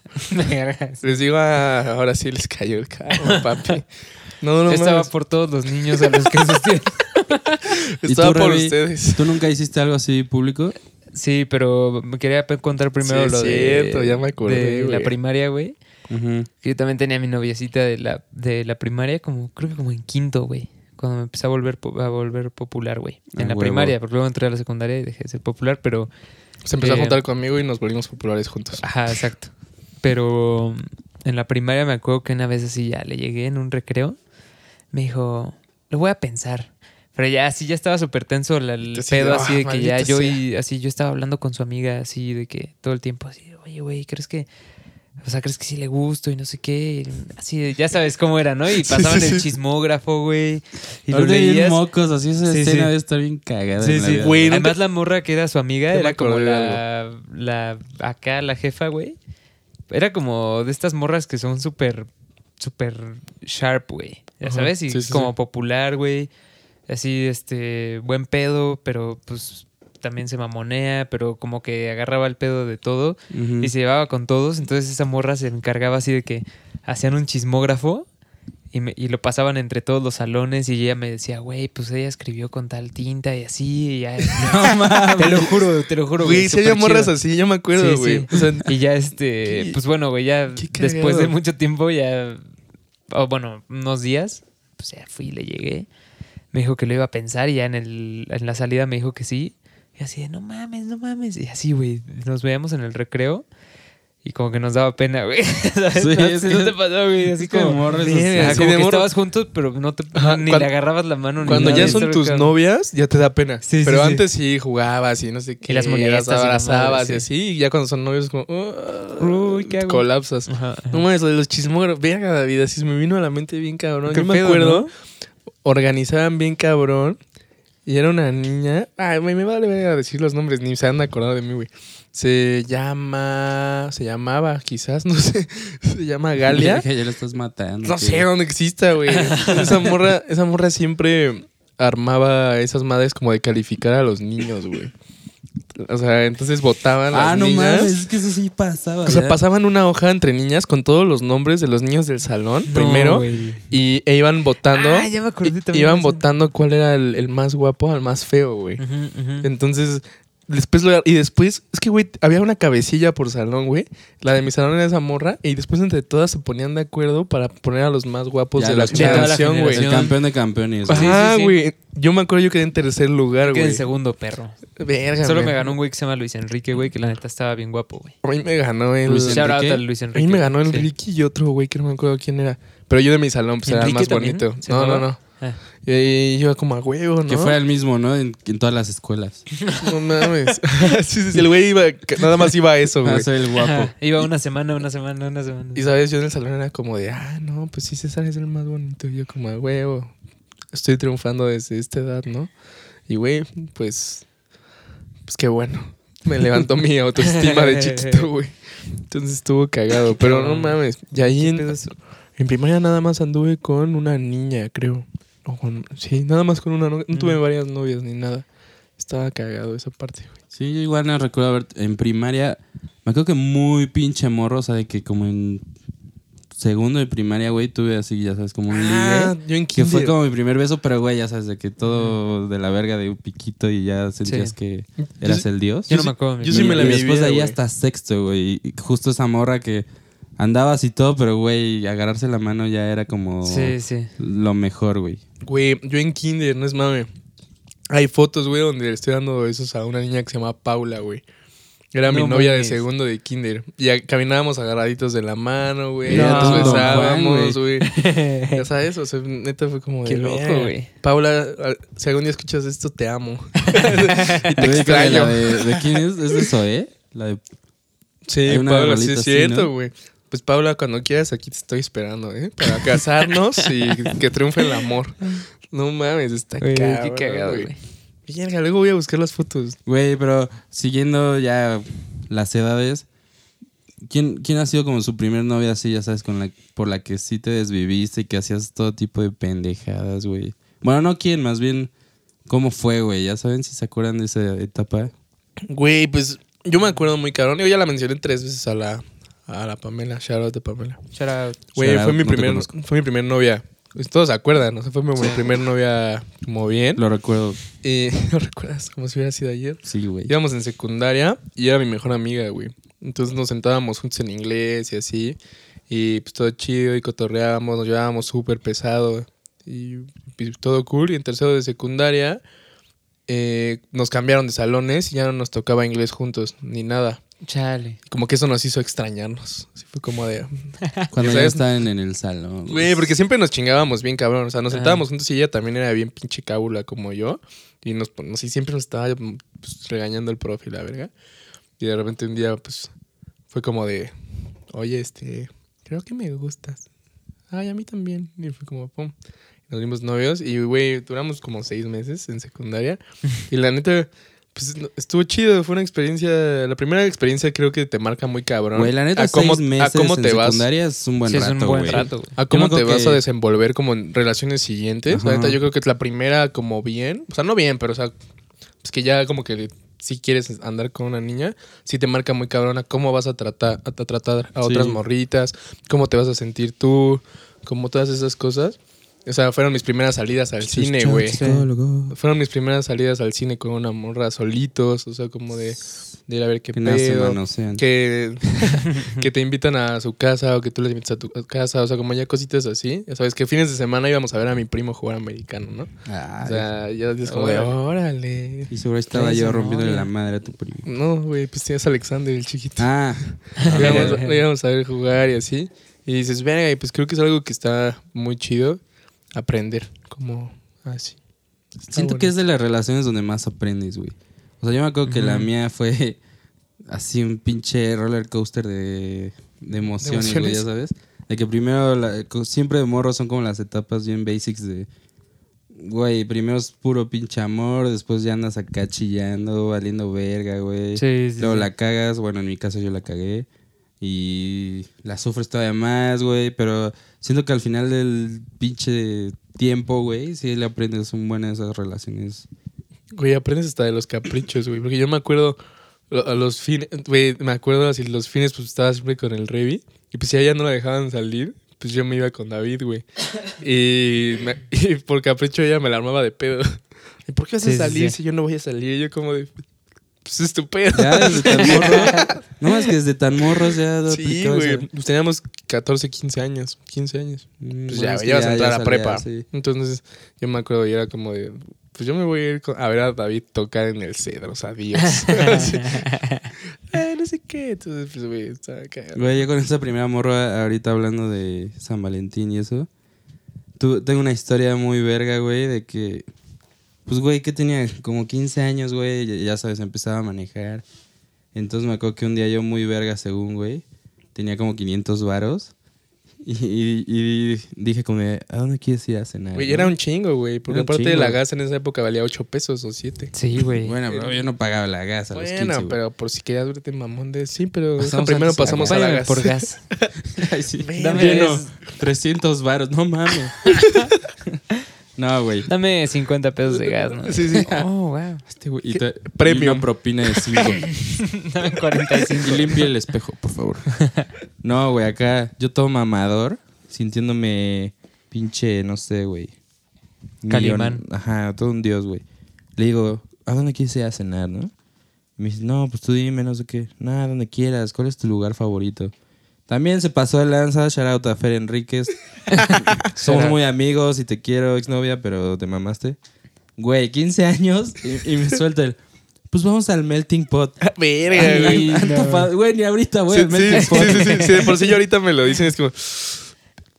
Les digo, ah, ahora sí les cayó el carro, *laughs* papi. No, no, estaba por todos los niños a los que asistí. *laughs* ¿Y Estaba tú, por ustedes. ¿Tú nunca hiciste algo así público? Sí, pero me quería contar primero Sí, lo de, cierto, ya me acordé, de la primaria, güey. Que yo también tenía mi noviecita de la, de la primaria, como creo que como en quinto, güey. Cuando me empecé a volver, a volver popular, güey. En Ah, la primaria, porque luego entré a la secundaria y dejé de ser popular, pero... Se empezó a Eh, juntar conmigo y nos volvimos populares juntos. Ajá, exacto. Pero mm, en la primaria me acuerdo que una vez así ya le llegué en un recreo. Me dijo, lo voy a pensar. Pero ya así ya estaba súper tenso el pedo, de, así "Ah, de que ya yo sea". y así yo estaba hablando con su amiga así de que todo el tiempo así, oye, güey, ¿crees que o sea, crees que sí le gusto y no sé qué? Así de, ya sabes cómo era, ¿no? Y pasaban sí, el sí. chismógrafo, güey. Y lo Ahorita bien leías. mocos, así esa Sí, escena sí. debe estar bien cagada. Sí, sí, güey. Además, la morra que era su amiga era como la, la. Acá, la jefa, güey. Era como de estas morras que son súper. Súper sharp, güey. Ya Ajá, sabes? Y sí, sí, como sí. popular, güey. Así, este. Buen pedo, pero pues también se mamonea, pero como que agarraba el pedo de todo y se llevaba con todos. Entonces esa morra se encargaba así de que hacían un chismógrafo y, me- y lo pasaban entre todos los salones y ella me decía, güey, pues ella escribió con tal tinta y así. Y ya, *laughs* No mames. te lo juro, te lo juro, güey. Si había morras así, yo me acuerdo, güey. sí. O sea, Y ya este, Qué- pues bueno, güey, ya después de mucho tiempo ya, o bueno, unos días, pues ya fui le llegué. Me dijo que lo iba a pensar y ya en, el, en la salida me dijo que sí. Y así de, no mames, no mames. Y así, güey, nos veíamos en el recreo y como que nos daba pena, güey. *laughs* ¿Sabes? Sí, no, que- no te pasó, güey. Así que como, morras verga, así como de que estabas juntos, pero no te, Ajá, ni cuando- le agarrabas la mano. ni Cuando nada. ya Y son tus novias, ya te da pena. Sí, sí, Pero sí. antes sí jugabas y no sé qué. las molestas las y la abrazabas madre, y sí. así. Y ya cuando son novios, como. "Uh", Uy, ¿qué hago? Colapsas. Ajá, ajá. No mames, lo de los chismógrafos. Verga, David, así me vino a la mente bien cabrón. Yo me pedo, acuerdo, ¿no? organizaban bien cabrón. Y era una niña. Ay, güey, me vale verga decir los nombres, ni se han acordado de mí, güey. Se llama. Se llamaba, quizás, *laughs* no sé. Se llama Galia. *laughs* Ya lo estás matando. No tío. sé dónde exista, güey. Esa morra, esa morra siempre armaba esas madres como de calificar a los niños, güey. O sea, entonces votaban las Ah, no niñas. mames, es que eso sí pasaba. O sea, pasaban una hoja entre niñas con todos los nombres de los niños del salón No, primero y e iban votando. Ah, ya me acordé también iban votando cuál era el, el más guapo al más feo, güey. Entonces, después lo- y después, es que, güey, había una cabecilla por salón, güey. La de mi salón era esa morra. Y después entre todas se ponían de acuerdo para poner a los más guapos Ya, de la generación, güey. El campeón de campeones. güey. Sí, sí, Ajá, sí. güey. Yo me acuerdo yo quedé en tercer lugar, güey. el segundo perro. Verga, Solo me ganó un güey que se llama Luis Enrique, güey, que la neta estaba bien guapo, güey. A mí me ganó el... Luis Enrique. A mí me ganó el sí. Ricky y otro güey que no me acuerdo quién era. Pero yo de mi salón, pues era el ¿Enrique más también? bonito. ¿Se No, no, llamaba? no. Ah. Y yo como a huevo, ¿no? Que fue el mismo, ¿no? En, en todas las escuelas. *laughs* No mames. *laughs* sí, sí, sí, el güey iba, nada más iba a eso, Ah, güey. soy el guapo. Ajá. Iba una semana, una semana, una semana. Y sabes, yo en el salón era como de, ah, no, pues sí, César es el más bonito. Y yo como a huevo. Estoy triunfando desde esta edad, ¿no? Y güey, pues, pues qué bueno. Me levantó mi *laughs* autoestima de chiquito, güey. Entonces estuvo cagado. Pero no mames. Y ahí en, en primaria nada más anduve con una niña, creo. O con, sí, nada más con una. No, no tuve Mm. varias novias ni nada. Estaba cagado esa parte, güey. Sí, yo igual no recuerdo haber en primaria. Me acuerdo que muy pinche morro, o sea, de que como en segundo de primaria, güey, tuve así, ya sabes, como un Ah, ligue. yo en Que fue como mi primer beso, pero güey, ya sabes, de que todo de la verga de un piquito y ya sentías Sí. que eras el dios. Yo no sí- me acuerdo. yo sí me la y vivía, después de ahí hasta sexto, güey. y Justo esa morra que andabas y todo, pero güey, agarrarse la mano ya era como Sí, sí. lo mejor, güey. Güey, yo en kinder, no es mame. Hay fotos, güey, donde le estoy dando besos a una niña que se llama Paula, güey. Era mi No novia de segundo de kinder. Y a- caminábamos agarraditos de la mano, güey. No, nos besábamos, güey. *laughs* Ya sabes, o sea, neta fue como de Qué loco, güey. Paula, si algún día escuchas esto, te amo. *laughs* *laughs* y te Güey, extraño. La de, ¿de quién es? ¿Es de Zoé? La de Sí, Paula, sí es cierto, ¿no? Pues Paula, cuando quieras, aquí te estoy esperando, ¿eh? Para casarnos y que triunfe el amor. No mames, está Güey, cabrón, qué cagado, güey. Verga, luego voy a buscar las fotos. Güey, pero siguiendo ya las edades, ¿quién, ¿quién ha sido como su primer novia así, ya sabes, con la, por la que sí te desviviste y que hacías todo tipo de pendejadas, güey? Bueno, no quién, más bien, ¿cómo fue, güey? Ya saben si se acuerdan de esa etapa. Güey, pues yo me acuerdo muy cabrón. Yo ya la mencioné tres veces a la, a la Pamela. Shout out de Pamela. Shout out. Güey, fue mi no primer, fue mi primer novia. Pues todos se acuerdan, ¿no? O sea, fue mi, primer novia como bien. Lo recuerdo, Y *laughs* ¿lo recuerdas? Como si hubiera sido ayer. sí, güey. Íbamos en secundaria y era mi mejor amiga, güey. Entonces nos sentábamos juntos en inglés y así. Y pues todo chido y cotorreábamos, nos llevábamos súper pesado. Y, y todo cool. Y en tercero de secundaria eh, nos cambiaron de salones y ya no nos tocaba inglés juntos, ni nada. Chale. Como que eso nos hizo extrañarnos. Así fue como de... *laughs* Cuando ya estaban en el salón. Güey, porque siempre nos chingábamos bien cabrón. O sea, nos Ah. sentábamos juntos y ella también era bien pinche cábula como yo. Y nos, pon- así siempre nos estaba pues, regañando el profe y la verga. Y de repente un día, pues, fue como de, oye, este, creo que me gustas. Ay, a mí también. Y fue como, pum. Nos dimos novios y, güey, duramos como seis meses en secundaria. *laughs* y la neta, pues, no- estuvo chido. Fue una experiencia, la primera experiencia creo que te marca muy cabrón. Güey, la neta, a cómo, seis meses a cómo en te vas secundaria es un buen Sí, es rato, un buen güey. rato, güey. a cómo te vas a desenvolver como en relaciones siguientes. La neta, yo creo que es la primera como bien. O sea, no bien, pero o sea, pues que ya como que si quieres andar con una niña, sí te marca muy cabrona cómo vas a tratar a, a tratar a otras Sí. morritas, cómo te vas a sentir tú, como todas esas cosas. O sea, fueron mis primeras salidas al cine, güey. Fueron mis primeras salidas al cine con una morra solitos, o sea, como de, de ir a ver qué pedo manosean. que, *laughs* que te invitan a su casa o que tú les invitas a tu casa, o sea, como ya cositas así. Ya sabes que fines de semana íbamos a ver a mi primo jugar americano, ¿no? Ay, O sea, ya es como de, órale. y seguro estaba yo rompiéndole la madre a tu primo. No, güey, pues tienes a Alexander, el chiquito. Ah, Lo *laughs* íbamos, *laughs* íbamos a ver jugar y así. Y dices, venga, pues creo que es algo que está muy chido aprender, como así. Está siento bueno. que es de las relaciones donde más aprendes, güey. O sea, yo me acuerdo que la mía fue *laughs* así un pinche roller coaster de, de emociones, güey, ya sabes. De que primero, la- siempre de morro son como las etapas bien basics de... Güey, primero es puro pinche amor, después ya andas acá chillando, valiendo verga, güey. Sí, sí. Luego sí. la cagas, bueno, en mi caso yo la cagué. Y la sufres todavía más, güey. Pero siento que al final del pinche tiempo, güey, sí le aprendes un buen a esas relaciones. Güey, aprendes hasta de los caprichos, güey. Porque yo me acuerdo a los fines, güey, me acuerdo así, los fines, pues estaba siempre con el Revi. Y pues si a ella no la dejaban salir, pues yo me iba con David, güey. *laughs* Y, me- y por capricho ella me la armaba de pedo. *laughs* ¿Y por qué vas Sí, a sí, salir sí. si yo no voy a salir? Y yo como de... Pues estupendo. Ya desde tan *laughs* morro. No más que desde tan morros ya lo Sí, güey. Pues teníamos 14, 15 años. 15 años. Mm, Pues bueno, ya, es ya vas a entrar a prepa. sí. Entonces, yo me acuerdo y era como de. Pues yo me voy a ir a ver a David tocar en el Cedros. Adiós. *laughs* *laughs* Ay, no sé qué. Entonces, pues, güey, estaba cagado. Güey, yo con esa primera morra, ahorita hablando de San Valentín y eso. tu- tengo una historia muy verga, güey, de que. Pues, güey, que tenía como 15 años, güey, ya- sabes, empezaba a manejar. Entonces me acuerdo que un día yo muy verga, según, güey, tenía como 500 varos. Y, y- y dije como, de, ¿a dónde quieres ir a cenar? Güey, no? era un chingo, güey. Porque aparte de la gas en esa época valía 8 pesos o 7. Sí, güey. Bueno, bro, yo no pagaba la gas a los 15, Bueno, güey. pero por si querías verte mamón de sí, pero Pasamos primero antes a la pasamos a la gas. por gas. *laughs* Ay, sí. Dame Lleno, es- 300 varos, no mames. *laughs* no, güey. Dame 50 pesos de gas, ¿no? Sí, sí. Oh, wow. Este güey. Y y una propina de *laughs* 5. Dame 45. y limpia el espejo, por favor. *laughs* No, güey, acá yo todo mamador, sintiéndome pinche, no sé, güey. Calimán. Ajá, todo un dios, güey. Le digo, ¿a dónde quieres ir a cenar, no? Y me dice, no, pues tú dime, no sé qué. Nada, donde quieras. ¿Cuál es tu lugar favorito? También se pasó de lanza, shout out a Fer Enríquez. *laughs* Somos muy amigos y te quiero, exnovia, pero te mamaste. Güey, 15 años y, y me suelta el. Pues vamos al melting pot. Verga, Ay, güey. *laughs* Güey, ni ahorita, güey. Sí, sí, sí, sí, sí, sí, de por sí yo ahorita me lo dicen, es como.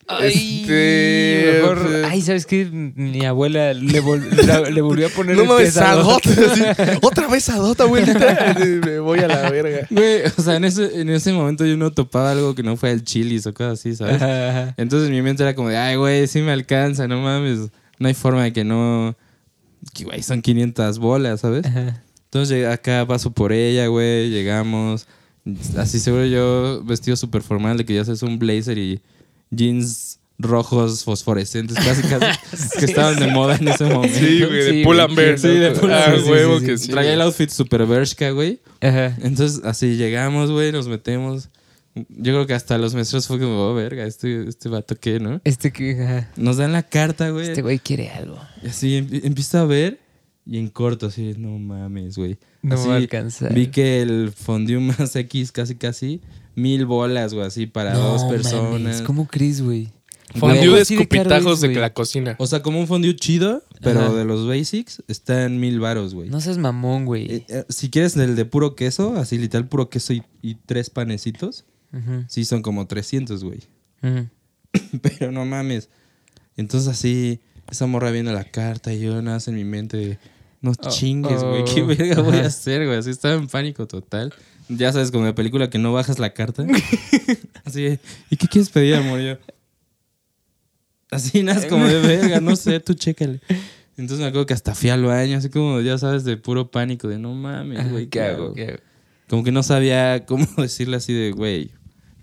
Ay, Este, mejor- pues- ay, ¿sabes qué? Mi abuela le, vol- *laughs* la- le volvió a poner No mames, *laughs* así, Otra vez Sadot, abuelita. *laughs* Me voy a la verga. Güey, o sea, en ese, en ese momento yo no topaba algo que no fuera el chilis o cosas así, ¿sabes? Ajá, ajá. Entonces mi mente era como de, ay, güey, sí me alcanza, no mames. No hay forma de que no. Que, güey, son 500 bolas, ¿sabes? Ajá. Entonces acá paso por ella, güey, llegamos. Así seguro yo vestido súper formal de que ya sabes un blazer y jeans rojos fosforescentes, casi casi, *laughs* que estaban de moda en ese momento. Sí, güey, de Sí, Pull güey, and Bear. Sí, de ¿no? Pull and Ah, huevo que sí. Traía el outfit super Bershka, güey. Ajá. Entonces así llegamos, güey, nos metemos. Yo creo que hasta los meseros fue como, oh, verga, este, este vato qué, ¿no? Este que. ajá. Nos dan la carta, güey. Este güey quiere algo. Y así empie- empiezo a ver y en corto, así, no mames, güey. No Así, va a alcanzar. Vi que el fondue *laughs* más X, casi casi, mil bolas, güey, así para No dos mames, personas. ¿Cómo crees, güey? Fondue Güey, de escupitajos es, de la cocina. O sea, como un fondue chido, pero Ajá. de los basics, está en mil varos, güey. No seas mamón, güey. Eh, eh, si quieres el de puro queso, así literal puro queso y, y tres panecitos, sí son como 300, güey. *laughs* Pero no mames. Entonces así, esa morra viendo la carta y yo nada más en mi mente de, no Oh, chingues, güey, oh. ¿qué verga voy a hacer, güey? Así estaba en pánico total. Ya sabes, como de película que no bajas la carta. *laughs* así, ¿y qué quieres pedir, amor? Yo, así nada, como de verga, no sé, tú chécale. Entonces me acuerdo que hasta fui al baño, así como, ya sabes, de puro pánico, de no mames, güey, ¿Qué hago? ¿Qué hago? Como que no sabía cómo *laughs* decirle así de, güey,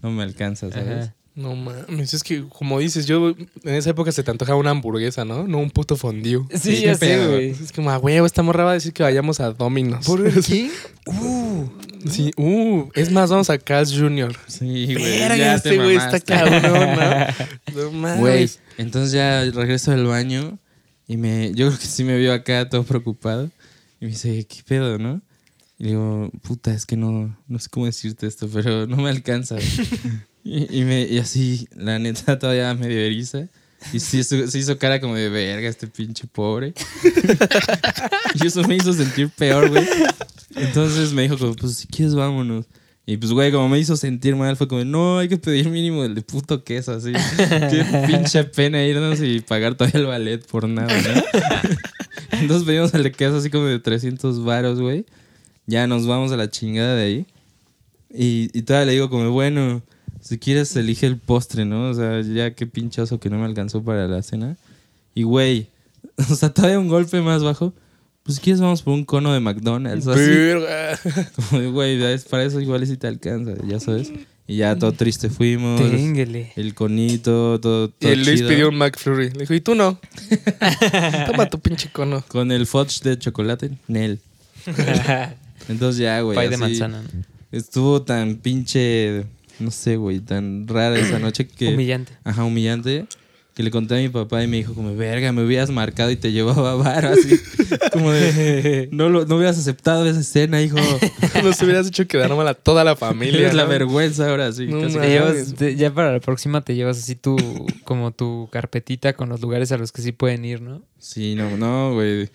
no me alcanza, ¿sabes? Ajá. No mames, es que como dices, yo en esa época se te antojaba una hamburguesa, ¿no? No un puto fondue. Sí, Sí, ya sé, pedo. güey. Es como, a huevo, esta morra va a decir que vayamos a Domino's. qué? *laughs* Uh, sí, uh, es más, vamos a Carl's Jr. Sí, güey. Ya te este güey está cabrón, ¿no? *laughs* No mames. Güey, entonces ya regreso del baño y me, yo creo que sí me vio acá todo preocupado y me dice, ¿qué pedo, no? Y le digo, puta, es que no, no sé cómo decirte esto, pero no me alcanza. *laughs* y, y me, y así, la neta, todavía medio eriza. Y se hizo cara como de verga este pinche pobre. *laughs* y eso me hizo sentir peor, güey. Entonces me dijo como, pues si quieres vámonos. Y pues, güey, como me hizo sentir mal, fue como, no, hay que pedir mínimo el de puto queso, así. *laughs* Qué pinche pena irnos y pagar todavía el ballet por nada, ¿no? *laughs* Entonces pedimos el de queso así como de 300 varos, güey. Ya nos vamos a la chingada de ahí. Y, y todavía le digo como, bueno, si quieres elige el postre, ¿no? O sea, ya qué pinchazo que no me alcanzó para la cena. Y, güey, *laughs* o sea, todavía un golpe más bajo. Pues si quieres vamos por un cono de McDonald's. Así, *laughs* güey, para eso igual y si te alcanza, ya sabes. Y ya todo triste fuimos. Ténguele. El conito, todo, Y el Luis chido. pidió un McFlurry. Le dijo, ¿y tú no? *laughs* Toma tu pinche cono. Con el fudge de chocolate, Nel. Entonces ya, güey. Pay de así manzana. Estuvo tan pinche, no sé, güey, tan rara esa noche que... Humillante. Ajá, humillante. que le conté a mi papá y me dijo como, verga, me hubieras marcado y te llevaba a bar, así. *laughs* como de, no, lo, no hubieras aceptado esa escena, hijo. *laughs* Nos hubieras hecho quedar mal a toda la familia. Es la vergüenza ahora, sí. No casi. Te mames. llevas- te- ya para la próxima te llevas así tu, como tu carpetita con los lugares a los que sí pueden ir, ¿no? Sí, no, no, güey.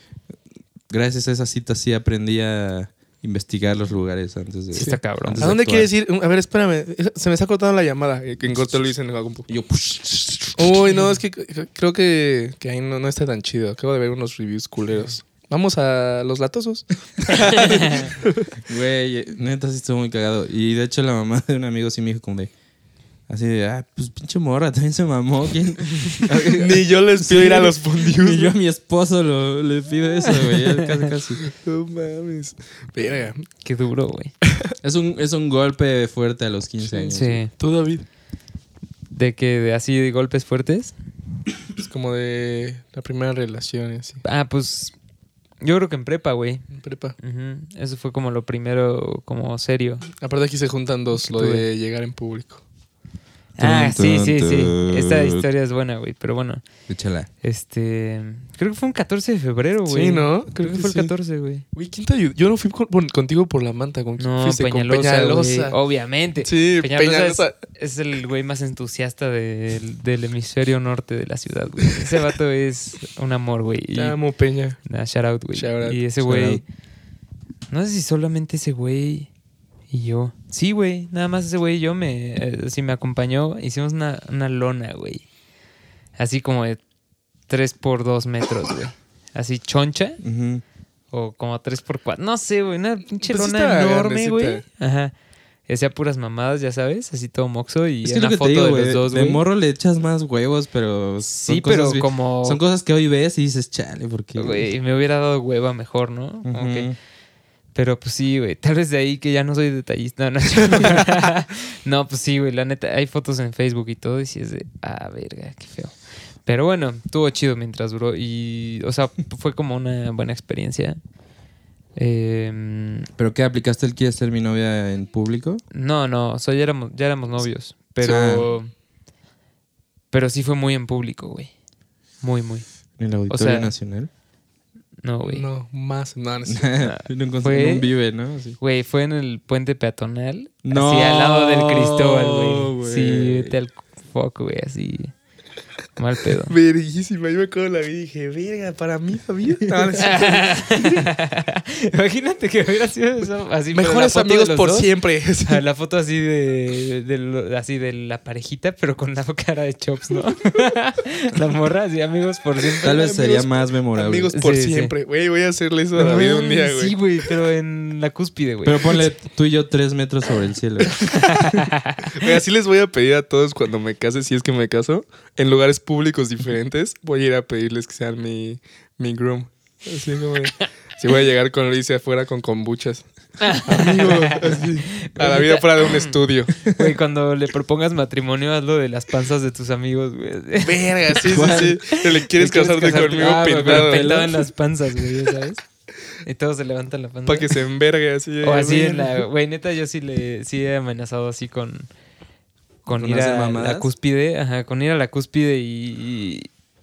Gracias a esa cita sí aprendí a investigar los lugares antes de... Sí, está cabrón. ¿A de dónde quieres ir? A ver, espérame. Se me está cortando la llamada. eh, Que en corto lo hice en el compu. Y yo, push. Uy, no, es que creo que, que ahí no, no está tan chido. Acabo de ver unos reviews culeros. Vamos a los latosos. *laughs* Güey, neta sí estuvo muy cagado. Y de hecho la mamá de un amigo sí me dijo como de... Así de, ah, pues pinche morra, *laughs* también se mamó. ¿Quién? *laughs* Ni yo les pido ir a los Ni fundidos. yo a mi esposo lo, le pido eso, güey. ya Casi, casi. No mames. Verga. Qué duro, güey. *laughs* Es un, es un golpe fuerte a los 15 años. Sí. Tú, David. De que de así de golpes fuertes. Es como de la primera relación, y así. Ah, pues yo creo que en prepa, güey. En Prepa. Eso fue como lo primero, como serio. Aparte aquí se juntan dos, lo Tuve. de llegar en público. Ah, sí, sí, sí. Esta historia es buena, güey. Pero bueno, Échala. este. Creo que fue un 14 de febrero, güey. Sí, ¿no? Creo, que, fue el 14, güey. Güey, ¿quién te ayudó? Yo no fui con- con- contigo por la manta. ¿Con quién No, fuiste? Peñalosa, Con güey. Peñalosa. Obviamente. Sí, Peñalosa, Peñalosa. Es, es el güey más entusiasta del, del hemisferio norte de la ciudad, güey. Ese vato es un amor, güey. Te amo, Peña. Nah, shout out, güey. Shout out, Y ese güey. No sé si solamente ese güey y yo. Sí, güey. Nada más ese güey y yo me. eh, sí, me acompañó. Hicimos una, una lona, güey. Así como de 3 por 2 metros, güey. Así choncha. O como 3 por 4 No sé, güey. Una pinche Pues lona enorme, güey. Ajá. Hacía puras mamadas, ya sabes. Así todo moxo. Y Es que una foto digo, de los dos, de güey. morro le echas más huevos, pero... Sí, pero como. Son cosas que hoy ves y dices, chale, porque... Güey, me hubiera dado hueva mejor, ¿no? Como que- Pero pues sí, güey. Tal vez de ahí que ya no soy detallista. No, *laughs* no pues sí, güey. La neta, hay fotos en Facebook y todo. Y sí es de, ah, verga, qué feo. Pero bueno, estuvo chido mientras duró. Y, o sea, fue como una buena experiencia. Eh, ¿Pero qué? ¿Aplicaste el quieres ser mi novia en público? no, no, o sea, ya éramos, ya éramos novios. Pero. Pero sí fue muy en público, güey. Muy, muy. ¿En el Auditorio sea, Nacional? No, güey. No, más. No, no un, *laughs* Fue- un vive, ¿no? Así. Güey, fue en el puente peatonal. No, Así al lado del Cristóbal, güey. güey. Sí, vete al fuck, güey, así. Mal pedo. *laughs* Verguísima. Yo me acuerdo la vi y dije, verga, para mí, cierto. *laughs* Imagínate que hubiera sido eso. Así, Mejores amigos por dos. siempre. *laughs* Ah, La foto así de, así de la parejita, pero con la cara de Chops, ¿no? la morra, así, amigos por siempre. Tal vez sería Amigos- más memorable. Amigos por Sí, siempre. Güey, voy a hacerle eso a David un día, güey. Sí, güey, pero en la cúspide, güey. Pero ponle tú y yo tres metros sobre el cielo. Güey, así les voy a pedir a todos cuando me case, si es que me caso, en lugares públicos diferentes, voy a ir a pedirles que sean mi, mi groom. Así como de- Si voy a llegar con Luis afuera con kombuchas. Amigo, así. A la vida fuera de un estudio. Güey, cuando le propongas matrimonio, hazlo de las panzas de tus amigos, güey. Verga, sí, sí, ¿Cuál? sí. Te le quieres ¿Quieres casarte casarte? conmigo Ah, pintado. pintado en las panzas, güey, ¿sabes? Y todos se levantan la panza. Para que se envergue así. O así en la... Güey, neta, yo sí le... Sí he amenazado así con... Con, ¿Con ir a mamadas? la cúspide. Ajá, con ir a la cúspide y... y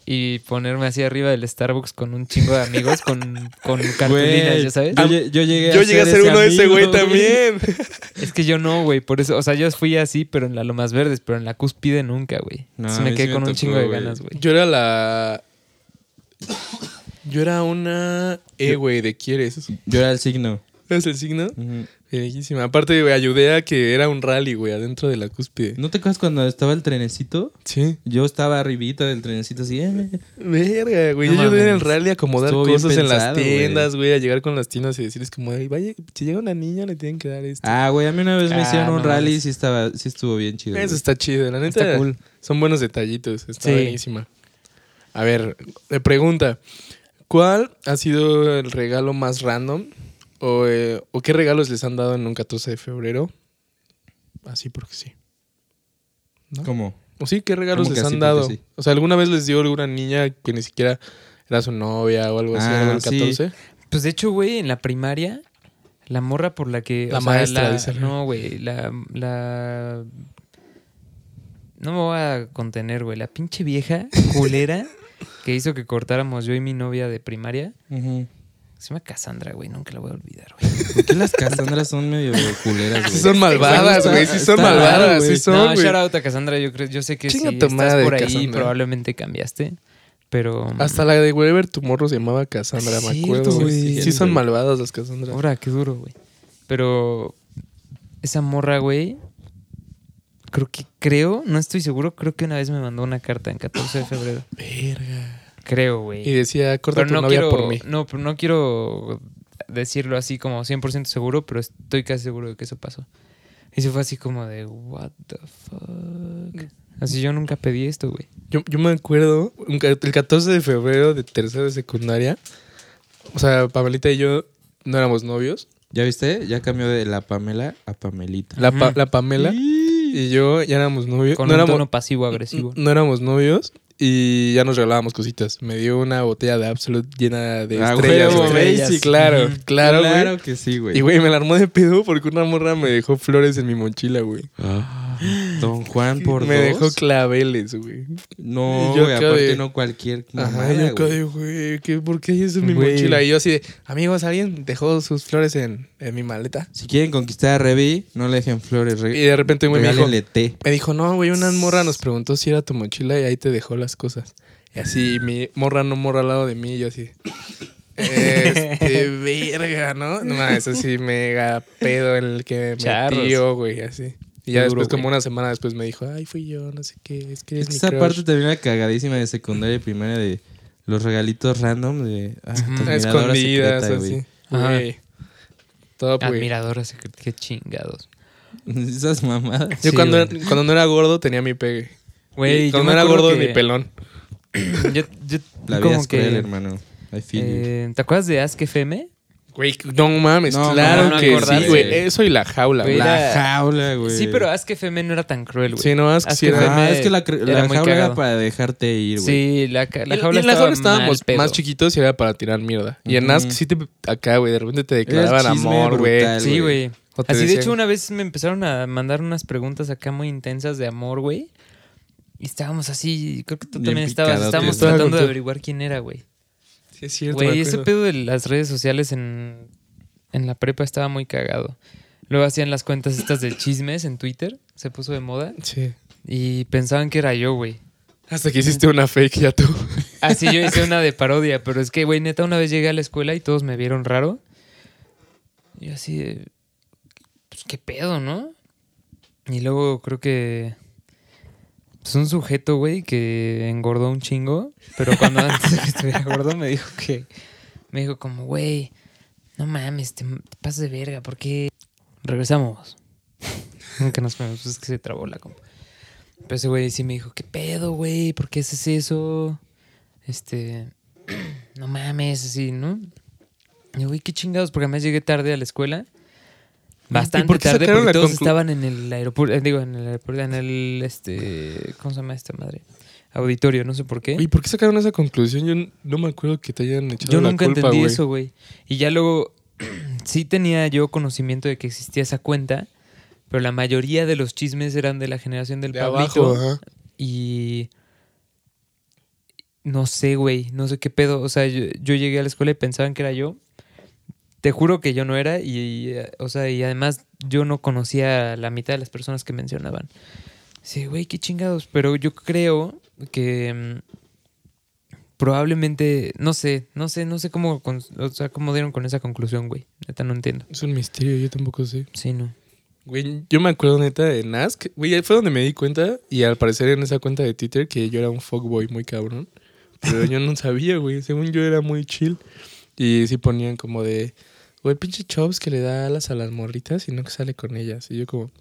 y ponerme así arriba del Starbucks con un chingo de amigos con, con *laughs* cartulinas, ¿ya sabes? Yo, lle- yo llegué Yo llegué a ser ese uno de ese güey también. *laughs* Es que yo no, güey, por eso, o sea, yo fui así, pero en la Lomas Verdes, pero en la cúspide nunca, güey. No, Entonces me quedé sí me con un tocó, chingo de ganas, güey. Yo era la. Yo era una E, güey, de quieres. Yo era el signo. ¿Es el signo? Ujú. Bellísima. Aparte, güey, ayudé a que era un rally, güey, adentro de la cúspide. ¿No te acuerdas cuando estaba el trenecito? Sí. Yo estaba arribita del trenecito así. eh, Verga, güey. No yo ayudé en el rally a acomodar Estuvo cosas en las tiendas, güey. A llegar con las tiendas y decirles como, "Ay, vaya, si llega una niña le tienen que dar esto. Ah, güey, a mí una vez me Ah, hicieron un rally y sí, estaba, sí estuvo bien chido. Eso güey. está chido, la neta. Está cool. Son buenos detallitos. Está Sí. buenísima. A ver, pregunta. ¿Cuál ha sido el regalo más random? O, eh, ¿O qué regalos les han dado en un 14 de febrero? Así porque sí. ¿No? ¿Cómo? ¿O sí? ¿Qué regalos ¿Cómo les han dado? sí? O sea, ¿alguna vez les dio alguna niña que ni siquiera era su novia o algo así? Ah, algo del sí. 14? Pues de hecho, güey, en la primaria, la morra por la que. La o sea, maestra, la- dice. No, güey, la, la. no me voy a contener, güey. La pinche vieja culera *laughs* que hizo que cortáramos yo y mi novia de primaria. Ujú. Se llama Cassandra, güey. Nunca la voy a olvidar, güey. ¿Por qué las Cassandras son medio culeras, güey? Sí son malvadas, güey. Sí son malvadas. Sí güey. son, no, shout out a Cassandra. Yo, creo, yo sé que Chinga si estás madre, por ahí Cassandra. probablemente cambiaste. Pero... Hasta la de Wherever Tomorrow se llamaba Cassandra, me acuerdo. Sí son malvadas las Cassandras. Ahora, qué duro, güey. Pero esa morra, güey, creo que, creo, no estoy seguro, creo que una vez me mandó una carta en 14 de febrero. Verga. Creo, Y güey. decía, corta Pero tu no novia quiero, por mí. no, pero no quiero decirlo así como 100% seguro, pero estoy casi seguro de que eso pasó. Y se fue así como de, what the fuck. Así yo nunca pedí esto, güey. Yo, yo me acuerdo, el 14 de febrero de tercera de secundaria, o sea, Pamelita y yo no éramos novios. ¿Ya viste? Ya cambió de la Pamela a Pamelita. La, Pa- la Pamela y yo ya éramos novios. Con no, un éramos, tono pasivo-agresivo. no éramos novios y ya nos regalábamos cositas. Me dio una botella de Absolute llena de Ah, estrellas. güey. estrellas. Sí, claro, claro, güey. Claro que sí, güey. Y güey, me la armó de pedo porque una morra me dejó flores en mi mochila, güey. Ah, Don Juan por me dos. dejó claveles, güey. No, yo güey, aparte de- no cualquier Ajá, mamada, yo acá güey. de, güey, ¿qué- ¿por qué eso en mi Güey. mochila? Y yo así de, amigos, ¿alguien dejó sus flores en, en mi maleta? Si quieren conquistar a Revi, no le dejen flores. Re Y de repente, güey, me dijo, regálenle té. me dijo, no, güey, una morra nos preguntó si era tu mochila y ahí te dejó las cosas. Y así, mi morra no morra al lado de mí, y yo así, este, *laughs* verga, ¿no? No, mames, así mega pedo en el que me metió, güey, así. Y ya duro, después, como una semana después, me dijo, ay, fui yo, no sé qué, es que Es es que mi esa parte también era cagadísima de secundaria y primaria de los regalitos random de ah, tu Escondidas, secreta, así. Güey. Top, güey. Admiradora secreta, qué chingados. *laughs* Esas mamadas. Yo Sí, cuando, cuando no era gordo tenía mi pegue. Güey, yo cuando me era gordo que- ni pelón. *clears throat* Yo, yo La vida como es cruel, que, hermano. I feel you. eh, ¿Te acuerdas de Ask FM? Güey, no mames, No, claro no, no que acordarse. sí, güey. Eso y la jaula, Güey, güey. era- La jaula, güey. Sí, pero Ask FM no era tan cruel, güey. Sí, no, es que Ask sí era- FM Ah, es que la, cr- era la muy jaula era cagado. para dejarte ir, güey. Sí, la, ca- la Y- jaula y en la estaba jaula estábamos mal pedo. más chiquitos y era para tirar mierda. Y en Ujú. Ask sí te acá, güey, de repente te declaraban chisme amor, güey. Sí, güey. O te Así de decían- hecho una vez me empezaron a mandar unas preguntas acá muy intensas de amor, güey. Y estábamos así, creo que tú Bien también estabas, picadotes. estábamos Estaba tratando de averiguar quién era, güey. Sí, es cierto. Güey, ese pedo de las redes sociales en, en la prepa estaba muy cagado. Luego hacían las cuentas estas de chismes en Twitter, se puso de moda. Sí. Y pensaban que era yo, güey. Hasta que hiciste una fake ya tú. Así yo hice *laughs* una de parodia, pero es que, güey, neta, una vez llegué a la escuela y todos me vieron raro. Y yo así de, pues qué pedo, ¿no? Y luego creo que pues un sujeto, güey, que engordó un chingo, pero cuando *laughs* antes de que estuviera gordo me dijo que, me dijo como, güey, no mames, te, te pasas de verga, ¿por qué? Regresamos. *laughs* Nunca nos pues es que se trabó la compa. Pero ese güey sí me dijo, ¿qué pedo, güey? ¿Por qué haces eso? Este, *clears throat* no mames, así, ¿no? Y yo, güey, qué chingados, porque además llegué tarde a la escuela. Bastante por qué tarde porque todos estaban en el aeropuerto, eh, digo, en el aeropuerto, en el, este, ¿cómo se llama esta madre? Auditorio, no sé por qué. Oye, ¿por qué sacaron esa conclusión? Yo no me acuerdo que te hayan echado Yo la nunca culpa, entendí eso, güey. Y ya luego *clears throat* sí tenía yo conocimiento de que existía esa cuenta, pero la mayoría de los chismes eran de la generación del De Pablito. abajo, ajá. Y no sé, güey, no sé qué pedo. O sea, yo, yo llegué a la escuela y pensaban que era yo. Te juro que yo no era y, o sea, y además yo no conocía a la mitad de las personas que mencionaban. Sí, güey, qué chingados. Pero yo creo que mm, probablemente, no sé, no sé, no sé cómo, con- o sea, cómo dieron con esa conclusión, güey. Neta, no entiendo. Es un misterio, yo tampoco sé. Sí, no. Güey, yo me acuerdo neta de Nask. Güey, ahí fue donde me di cuenta. Y al parecer en esa cuenta de Twitter que yo era un fuckboy muy cabrón. Pero yo no sabía, güey. Según yo era muy chill. Y sí ponían como de... Güey, pinche Chops que le da alas a las morritas y no que sale con ellas. Y yo como...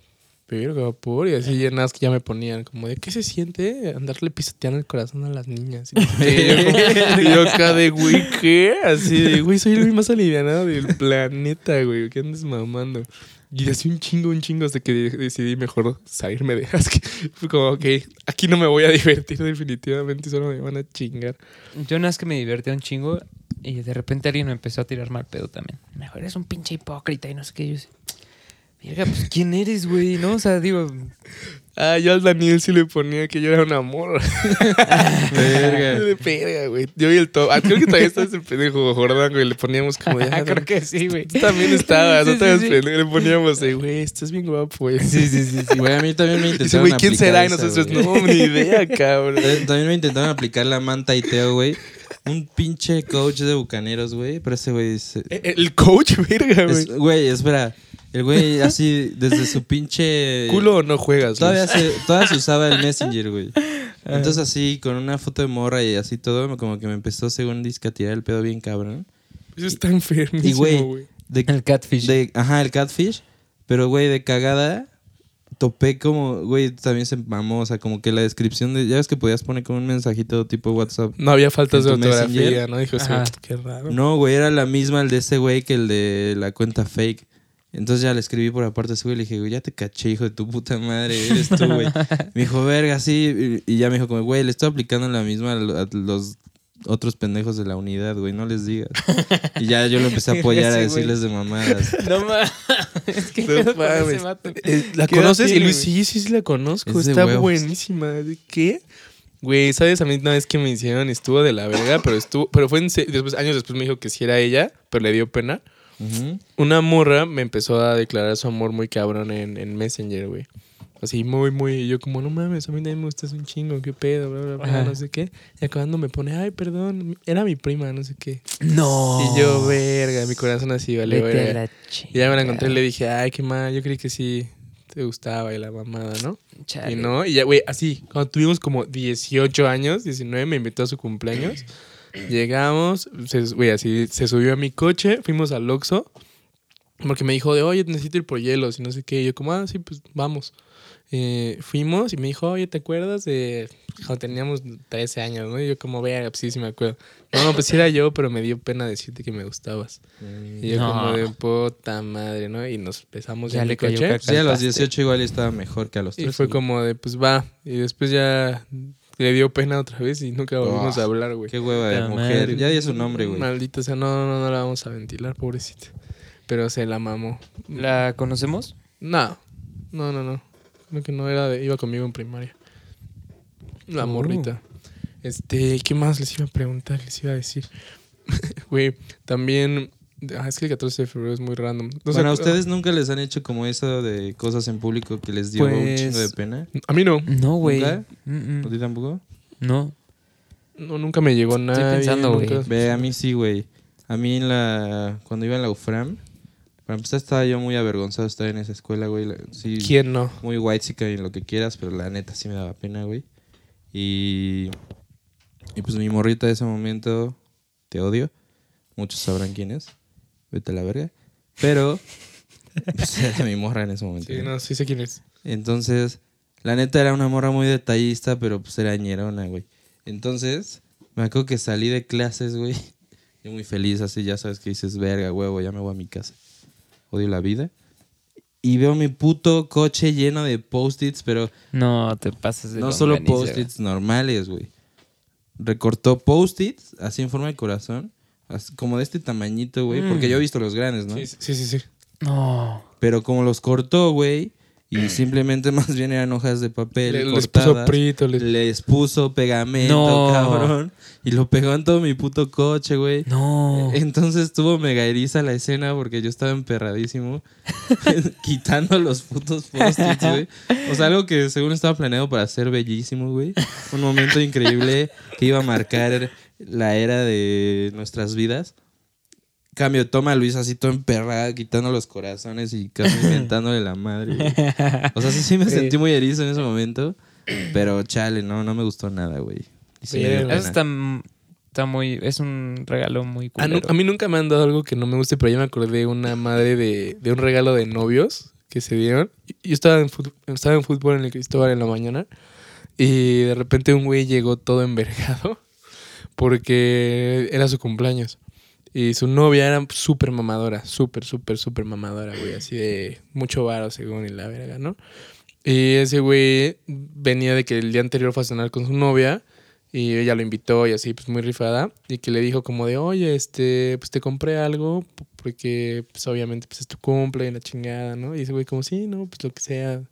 Pero por y así en Nask ya me ponían como de... ¿Qué se siente andarle pisoteando el corazón a las niñas? Y, no *laughs* yo, y yo acá de, güey, ¿qué? Así de, güey, soy el más alivianado del planeta, güey. ¿Qué andas mamando? Y así un chingo, un chingo hasta que de- decidí mejor salirme de Ask. *laughs* Fue como, ok, aquí no me voy a divertir definitivamente, solo me van a chingar. Yo nada más que me divertía un chingo y de repente alguien me empezó a tirar mal pedo también. Mejor eres un pinche hipócrita y no sé qué. Yo decía, Verga, pues ¿quién eres, güey? ¿No? O sea, digo, Ah, yo al Daniel sí le ponía que yo era un amor. *laughs* Verga. güey. Yo y el top. Ah, creo que todavía estás el pendejo Jordán, güey. Le poníamos como ah, Creo que sí, güey. Tú también estabas, Sí, no sí, te sí. pendejo. Le poníamos de, güey, estás bien guapo, güey. Sí, sí, sí. sí. Güey, a mí también me *laughs* Dice, intentaron güey, ¿quién será? Y nosotros, güey. no, ni idea, cabrón. *laughs* También me intentaron aplicar la manta y Teo, güey. Un pinche coach de bucaneros, güey. Pero ese güey es, Eh, El coach, *laughs* verga, güey. es- Güey, espera. El güey así, desde su pinche... ¿Culo o no juegas? Todavía se, todavía se usaba el Messenger, güey. *laughs* Entonces así, con una foto de morra y así todo, como que me empezó, según disque, a tirar el pedo bien cabrón. Eso está enfermísimo, Y, güey, El catfish. de- ajá, el catfish. Pero, güey, de cagada, topé como, güey, también se mamó. O sea, como que la descripción de. Ya ves que podías poner como un mensajito tipo WhatsApp. No había faltas de ¿En tu ortografía, Messenger? ¿no? Dijo, qué raro. No, güey, era la misma el de ese güey que el de la cuenta fake. Entonces ya le escribí por aparte a ese güey y le dije, güey, ya te caché, hijo de tu puta madre, eres tú, güey. *laughs* Me dijo, verga, sí. Y ya me dijo, como, güey, le estoy aplicando la misma a los otros pendejos de la unidad, güey, no les digas. *laughs* Y ya yo lo empecé a apoyar a güey. decirles de mamadas. No mames. *laughs* Es que No mames. Eh, ¿La ¿Qué edad conoces? Y tiene, Luis, güey? sí, sí, sí la conozco. Es Está buenísima. ¿De qué? Güey, ¿sabes? A mí una vez que me hicieron estuvo de la verga, pero estuvo, pero fue en se- después, años después me dijo que sí era ella, pero le dio pena. Una morra me empezó a declarar su amor muy cabrón en, en Messenger, güey. Así muy, muy. yo, como, no mames, a mí también me gustas un chingo, qué pedo, bla, bla, bla, Ajá. no sé qué. Y acabando me pone, ay, perdón, era mi prima, no sé qué. No. Y yo, verga, mi corazón así, vale, verga. Y ya me la encontré y le dije, ay, qué mal, yo creí que sí te gustaba y la mamada, ¿no? chingada. Y no, y ya, güey, así, cuando tuvimos como 18 años, 19, me invitó a su cumpleaños. Llegamos, güey, así, se subió a mi coche, fuimos al Oxxo, porque me dijo de, oye, necesito ir por hielos y no sé qué. Y yo como, ah, sí, pues vamos. Eh, fuimos y me dijo, oye, ¿te acuerdas de cuando teníamos 13 años, no? Y yo como, vea, pues sí, sí me acuerdo. No, pues sí era yo, pero me dio pena decirte que me gustabas. Y yo No. como de puta madre, ¿no? Y nos besamos Ya en le cayó caca. Sí, a los Calpaste. 18 igual estaba mejor que a los Y 13. fue güey. como de, pues va. Y después ya le dio pena otra vez y nunca volvimos a hablar, güey. Qué hueva de La mujer. madre. Ya di su nombre, güey. Maldita sea, no, no, no la vamos a ventilar, pobrecita. Pero se la mamó. ¿La conocemos? No, no, no, no. Creo que no era de, iba conmigo en primaria. La Oh. morrita. Este, ¿qué más les iba a preguntar? Les iba a decir. *laughs* Güey, también. Ah, es que el 14 de febrero es muy random. No bueno, ¿a ustedes nunca les han hecho como eso de cosas en público que les dio un Pues- chingo de pena? A mí no. No, güey. ¿Nunca? Mm, ¿A ti tampoco? No. No, nunca me llegó nada. pensando, güey. Ve, a mí sí, güey. A mí en la... Cuando iba en la UFRAM, para empezar estaba yo muy avergonzado de estar en esa escuela, güey. Sí, ¿Quién no? muy white y lo que quieras, pero la neta sí me daba pena, güey. Y... Y pues mi morrita de ese momento, te odio. Muchos sabrán quién es. Vete a la verga. Pero... *laughs* pues, era mi morra en ese momento. Sí, ¿no? no, sí sé quién es. Entonces, la neta era una morra muy detallista, pero pues era ñerona, güey. Entonces, me acuerdo que salí de clases, güey. *laughs* Yo muy feliz, así ya sabes que dices, verga, huevo, ya me voy a mi casa. Odio la vida. Y veo mi puto coche lleno de post-its, pero No, te pasas de no solo post-its normales, güey. Recortó post-its, así en forma de corazón, así como de este tamañito, güey. Porque yo he visto los grandes, ¿no? Sí, sí, sí, sí. No. Pero como los cortó, güey, y *clears throat* simplemente *laughs* más bien eran hojas de papel Le- les puso prito. les- les puso pegamento, No. cabrón, y lo pegó en todo mi puto coche, güey. No. Entonces estuvo mega eriza la escena porque yo estaba emperradísimo *laughs* quitando los putos post-its, güey. O sea, algo que según estaba planeado para ser bellísimo, güey. Un momento increíble que iba a marcar la era de nuestras vidas. Cambio, toma a Luis así todo emperrada, quitando los corazones y casi *laughs* inventándole la madre, güey. O sea, sí, sí me sentí muy erizo en ese momento. Pero chale, no, no me gustó nada, güey. Sí. Eso está, está muy. Es un regalo muy A, nu- culero. a mí nunca me han dado algo que no me guste, pero ya me acordé de una madre de, de un regalo de novios que se dieron. Y- Yo estaba en, fut- estaba en fútbol en el Cristóbal en la mañana y de repente un güey llegó todo envergado porque era su cumpleaños. Y su novia era súper mamadora, súper, súper, súper mamadora, güey. Así de mucho varo según y la verga, ¿no? Y ese güey venía de que el día anterior fue a cenar con su novia y ella lo invitó y así, pues muy rifada. Y que le dijo como de, oye, este, pues te compré algo porque, pues obviamente, pues es tu cumple y la chingada, ¿no? Y ese güey como, sí, no, pues lo que sea.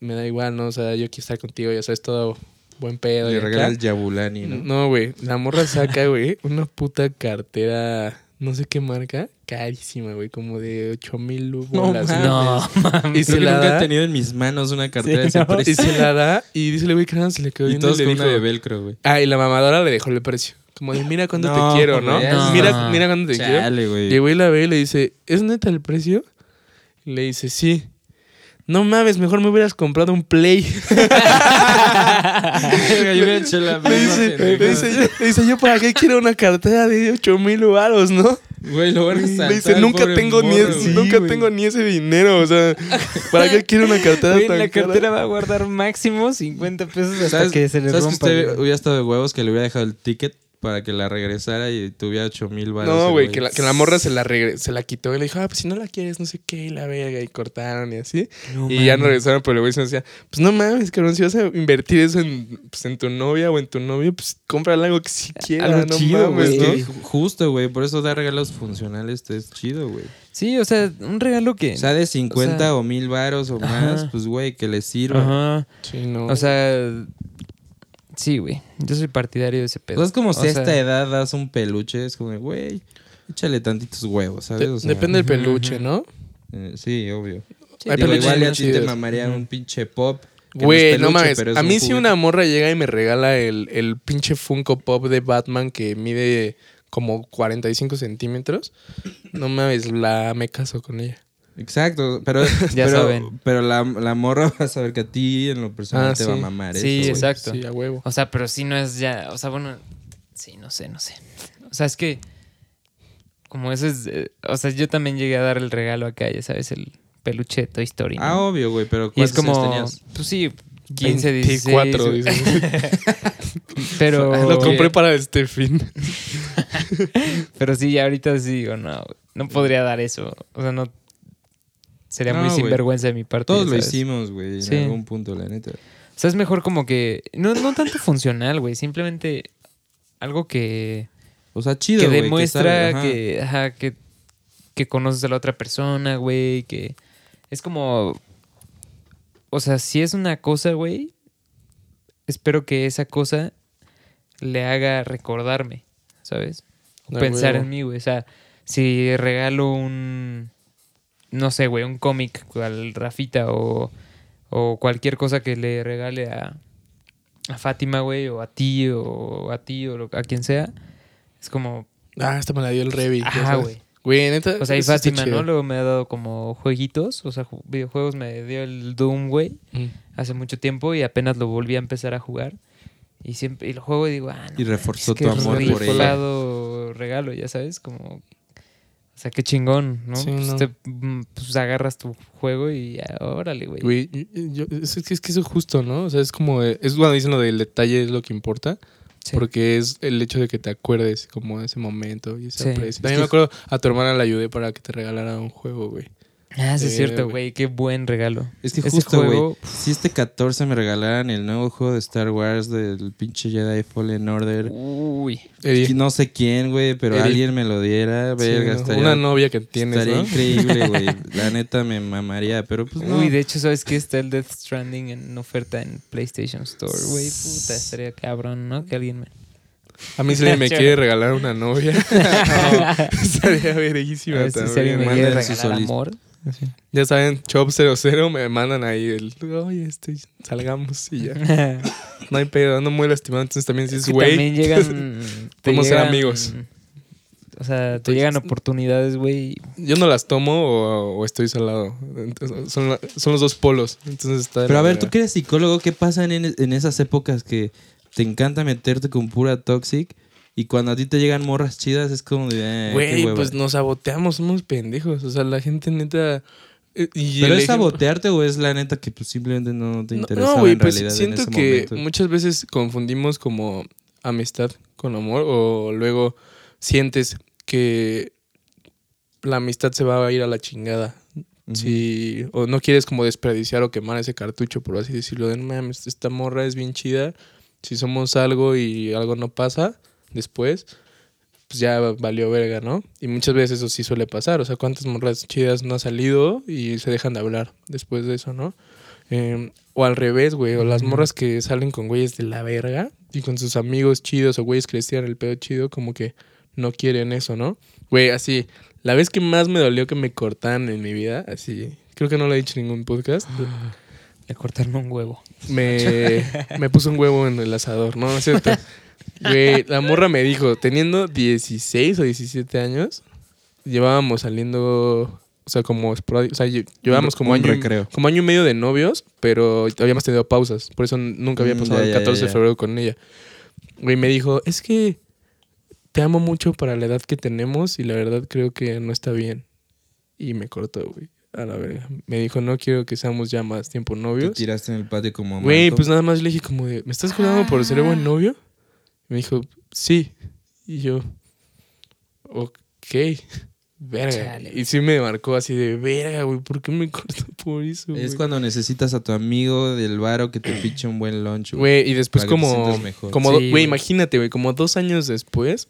me da igual, ¿no? O sea, yo quiero estar contigo, ya sabes, todo buen pedo. y Le acá. regala el Yabulani, ¿no? No, güey, la morra saca, güey, una puta cartera, no sé qué marca, carísima, güey, como de 8 mil bolas. mames. No, Y se la nunca he da, tenido en mis manos una cartera de ese no. precio. y se la *laughs* da, y dice, güey, que nada, se le quedó Y viendo todos y le con dijo, una de velcro, güey. ah, y la mamadora le dejó el precio. Como de, mira cuánto No, te quiero, ¿no? güey, no. Mira, mira cuánto te quiero. Chale, güey. Y el güey la ve y le dice, ¿es neta el precio? Y le dice, sí. No mames, mejor me hubieras comprado un Play. Hubiera hecho la *laughs* dice, pendejada. dice, yo, le dice, yo para qué quiero una cartera de 8 mil varos, ¿no? Güey, lo van a asaltar, dice, nunca tengo ni es- nunca güey. tengo ni ese dinero, o sea, ¿para qué quiero una cartera Güey, tan la cara? cartera va a guardar máximo 50 pesos hasta ¿Sabes, que se le ¿sabes que rompa. usted hubiera estado de huevos que le hubiera dejado el ticket para que la regresara y tuviera 8 mil baros? No, güey, que la, que la morra se la, regre- se la quitó y le dijo, ah, pues si no la quieres, no sé qué, y la verga, y cortaron y así. No y ya no regresaron, pero el güey se decía, pues no mames, cabrón, si vas a invertir eso en, pues, en tu novia o en tu novio, pues cómprale algo que si quiera, Algo no chido, mames, güey. ¿no? Ju- Justo, güey, por eso dar regalos funcionales es chido, güey. Sí, o sea, un regalo que. O sea, de 50 o sea- o mil varos o Ajá. más, pues, güey, que les sirva. Ajá. Sí, no. O sea, sí, güey. Yo soy partidario de ese pedo. Sea, es como O si a esta edad das un peluche, es como, güey, échale tantitos huevos, ¿sabes? De- O sea, depende del peluche. ¿no? eh, sí, obvio. Sí, Hay Digo, igual y a muy ti te mamaría un pinche pop. Güey, no mames. A un mí si una morra llega y me regala el, el pinche Funko Pop de Batman que mide como 45 centímetros, no mames, la me caso con ella. Exacto, pero, *laughs* Ya pero, saben. pero la, la morra va a saber que a ti en lo personal Ah, te va a mamar Sí, eso, exacto. Sí, a huevo. O sea, pero sí no es ya. O sea, bueno. Sí, no sé, no sé. O sea, es que. Como eso es. eh, o sea, yo también llegué a dar el regalo acá, ya sabes, el peluche de Toy Story. ¿no? Ah, obvio, güey, pero y es ¿cuántos años como. tenías? Pues sí, 15, 16. 24, güey. dice. *laughs* Pero. *laughs* Lo compré para este fin. Pero sí, ya ahorita sí digo, no, no podría dar eso. O sea, no. Sería No, muy sinvergüenza de mi parte. Todos lo hicimos, güey, en Sí. algún punto, la neta. O sea, es mejor como que. No, no tanto funcional, güey. Simplemente algo que. O sea, chido, que güey, demuestra sabe, ajá. que, ajá, que, que conoces a la otra persona, güey, que es como, o sea, si es una cosa, güey, espero que esa cosa le haga recordarme, ¿sabes? O pensar en mí, güey, o sea, si regalo un, no sé, güey, un cómic al Rafita o, o cualquier cosa que le regale a, a Fátima, güey, o a ti, o a ti, o lo- a quien sea, es como, Ah, esta me la dio el Revi. ya Ajá, güey. Güey, neta. O sea, y Fátima. ¿no? Luego me ha dado como jueguitos, o sea, ju- videojuegos me dio el Doom, güey, Mm. hace mucho tiempo y apenas lo volví a empezar a jugar. Y siempre y lo juego y digo, ah, no Y reforzó qué tu amor por ella. regalo, ya sabes, como o sea, qué chingón, ¿no? Sí, pues, no. te- mm, pues agarras tu juego y ya, órale, güey. Güey, yo- es, que, es que eso es justo, ¿no? O sea, es como. eh, Es cuando dicen lo del detalle es lo que importa. Sí. Porque es el hecho de que te acuerdes como de ese momento y ese Sí. Es También que- me acuerdo, a tu hermana la ayudé para que te regalara un juego, güey. Ah, sí es Eh, cierto, güey. güey, qué buen regalo. Es que Ese justo, güey, juego- si este 14 me regalaran el nuevo juego de Star Wars del pinche Jedi Fallen Order, Uy. Eddie, no sé quién, güey, pero Eddie. alguien me lo diera, verga, estaría, una novia que tienes, estaría ¿no? increíble, *laughs* güey. La neta me mamaría, pero pues no. Uy, de hecho, ¿sabes qué? Está el Death Stranding en oferta en PlayStation Store, güey. Puta, estaría cabrón, ¿no? Que alguien me... A mí si alguien me *laughs* quiere regalar una novia, *laughs* estaría verguísima ver si- si alguien me quiere su regalar solic- Ya saben, Chop00 me mandan ahí el, oye, este, salgamos y ya. *laughs* No hay pedo, ando muy lastimado, entonces también si Es es que güey. también *laughs* llegan... *laughs* Podemos ser amigos. O sea, te Entonces- llegan oportunidades, güey. Yo no las tomo o, o estoy salado. Entonces, son, la- son los dos polos. Entonces está Pero a ver, tú que eres psicólogo, ¿qué pasa en, en esas épocas que te encanta meterte con pura toxic y cuando a ti te llegan morras chidas es como de... eh, Güey, pues nos saboteamos, somos pendejos. O sea, la gente neta. eh, y ¿Pero es sabotearte o es la neta que pues simplemente no te No, interesa No, güey, en pues realidad en siento ese que momento? muchas veces confundimos como amistad con amor o luego sientes que la amistad se va a ir a la chingada. Si, o no quieres como desperdiciar o quemar ese cartucho, por así decirlo, de no mames, esta morra es bien chida. Si somos algo y algo no pasa después, pues ya valió verga, ¿no? Y muchas veces eso sí suele pasar. O sea, cuántas morras chidas no han salido y se dejan de hablar después de eso, ¿no? Eh, o al revés, güey. O las morras que salen con güeyes de la verga y con sus amigos chidos o güeyes que les tiran el pedo chido, como que no quieren eso, ¿no? Güey, así, la vez que más me dolió que me cortaran en mi vida, así, creo que no lo he dicho en ningún podcast, Le cortaron un huevo. me, *laughs* me puso un huevo en el asador, ¿no? ¿No es cierto? *laughs* Güey, la morra me dijo, teniendo 16 o 17 años, llevábamos saliendo, o sea, como esporádico, o sea, lle- llevábamos como Un año, recreo. como año y medio de novios, pero habíamos tenido pausas, por eso nunca había Mm, pasado ya, el ya, 14 ya, de febrero con ella. Güey, me dijo, es que te amo mucho para la edad que tenemos y la verdad creo que no está bien. Y me cortó, güey, a la verga. Me dijo, no quiero que seamos ya más tiempo Te novios. tiraste en el patio como Güey, pues nada más le dije como de, ¿me estás jugando por ser buen novio? Me dijo, sí. Y yo, ok, verga. Chale. Y sí me marcó así de, verga, güey, ¿por qué me *laughs* cortó por eso, güey? Es cuando necesitas a tu amigo del baro que te piche un buen lunch, güey. Güey, y después para que te como, sientas mejor. como, Sí, do- güey, güey. imagínate, güey, como dos años después,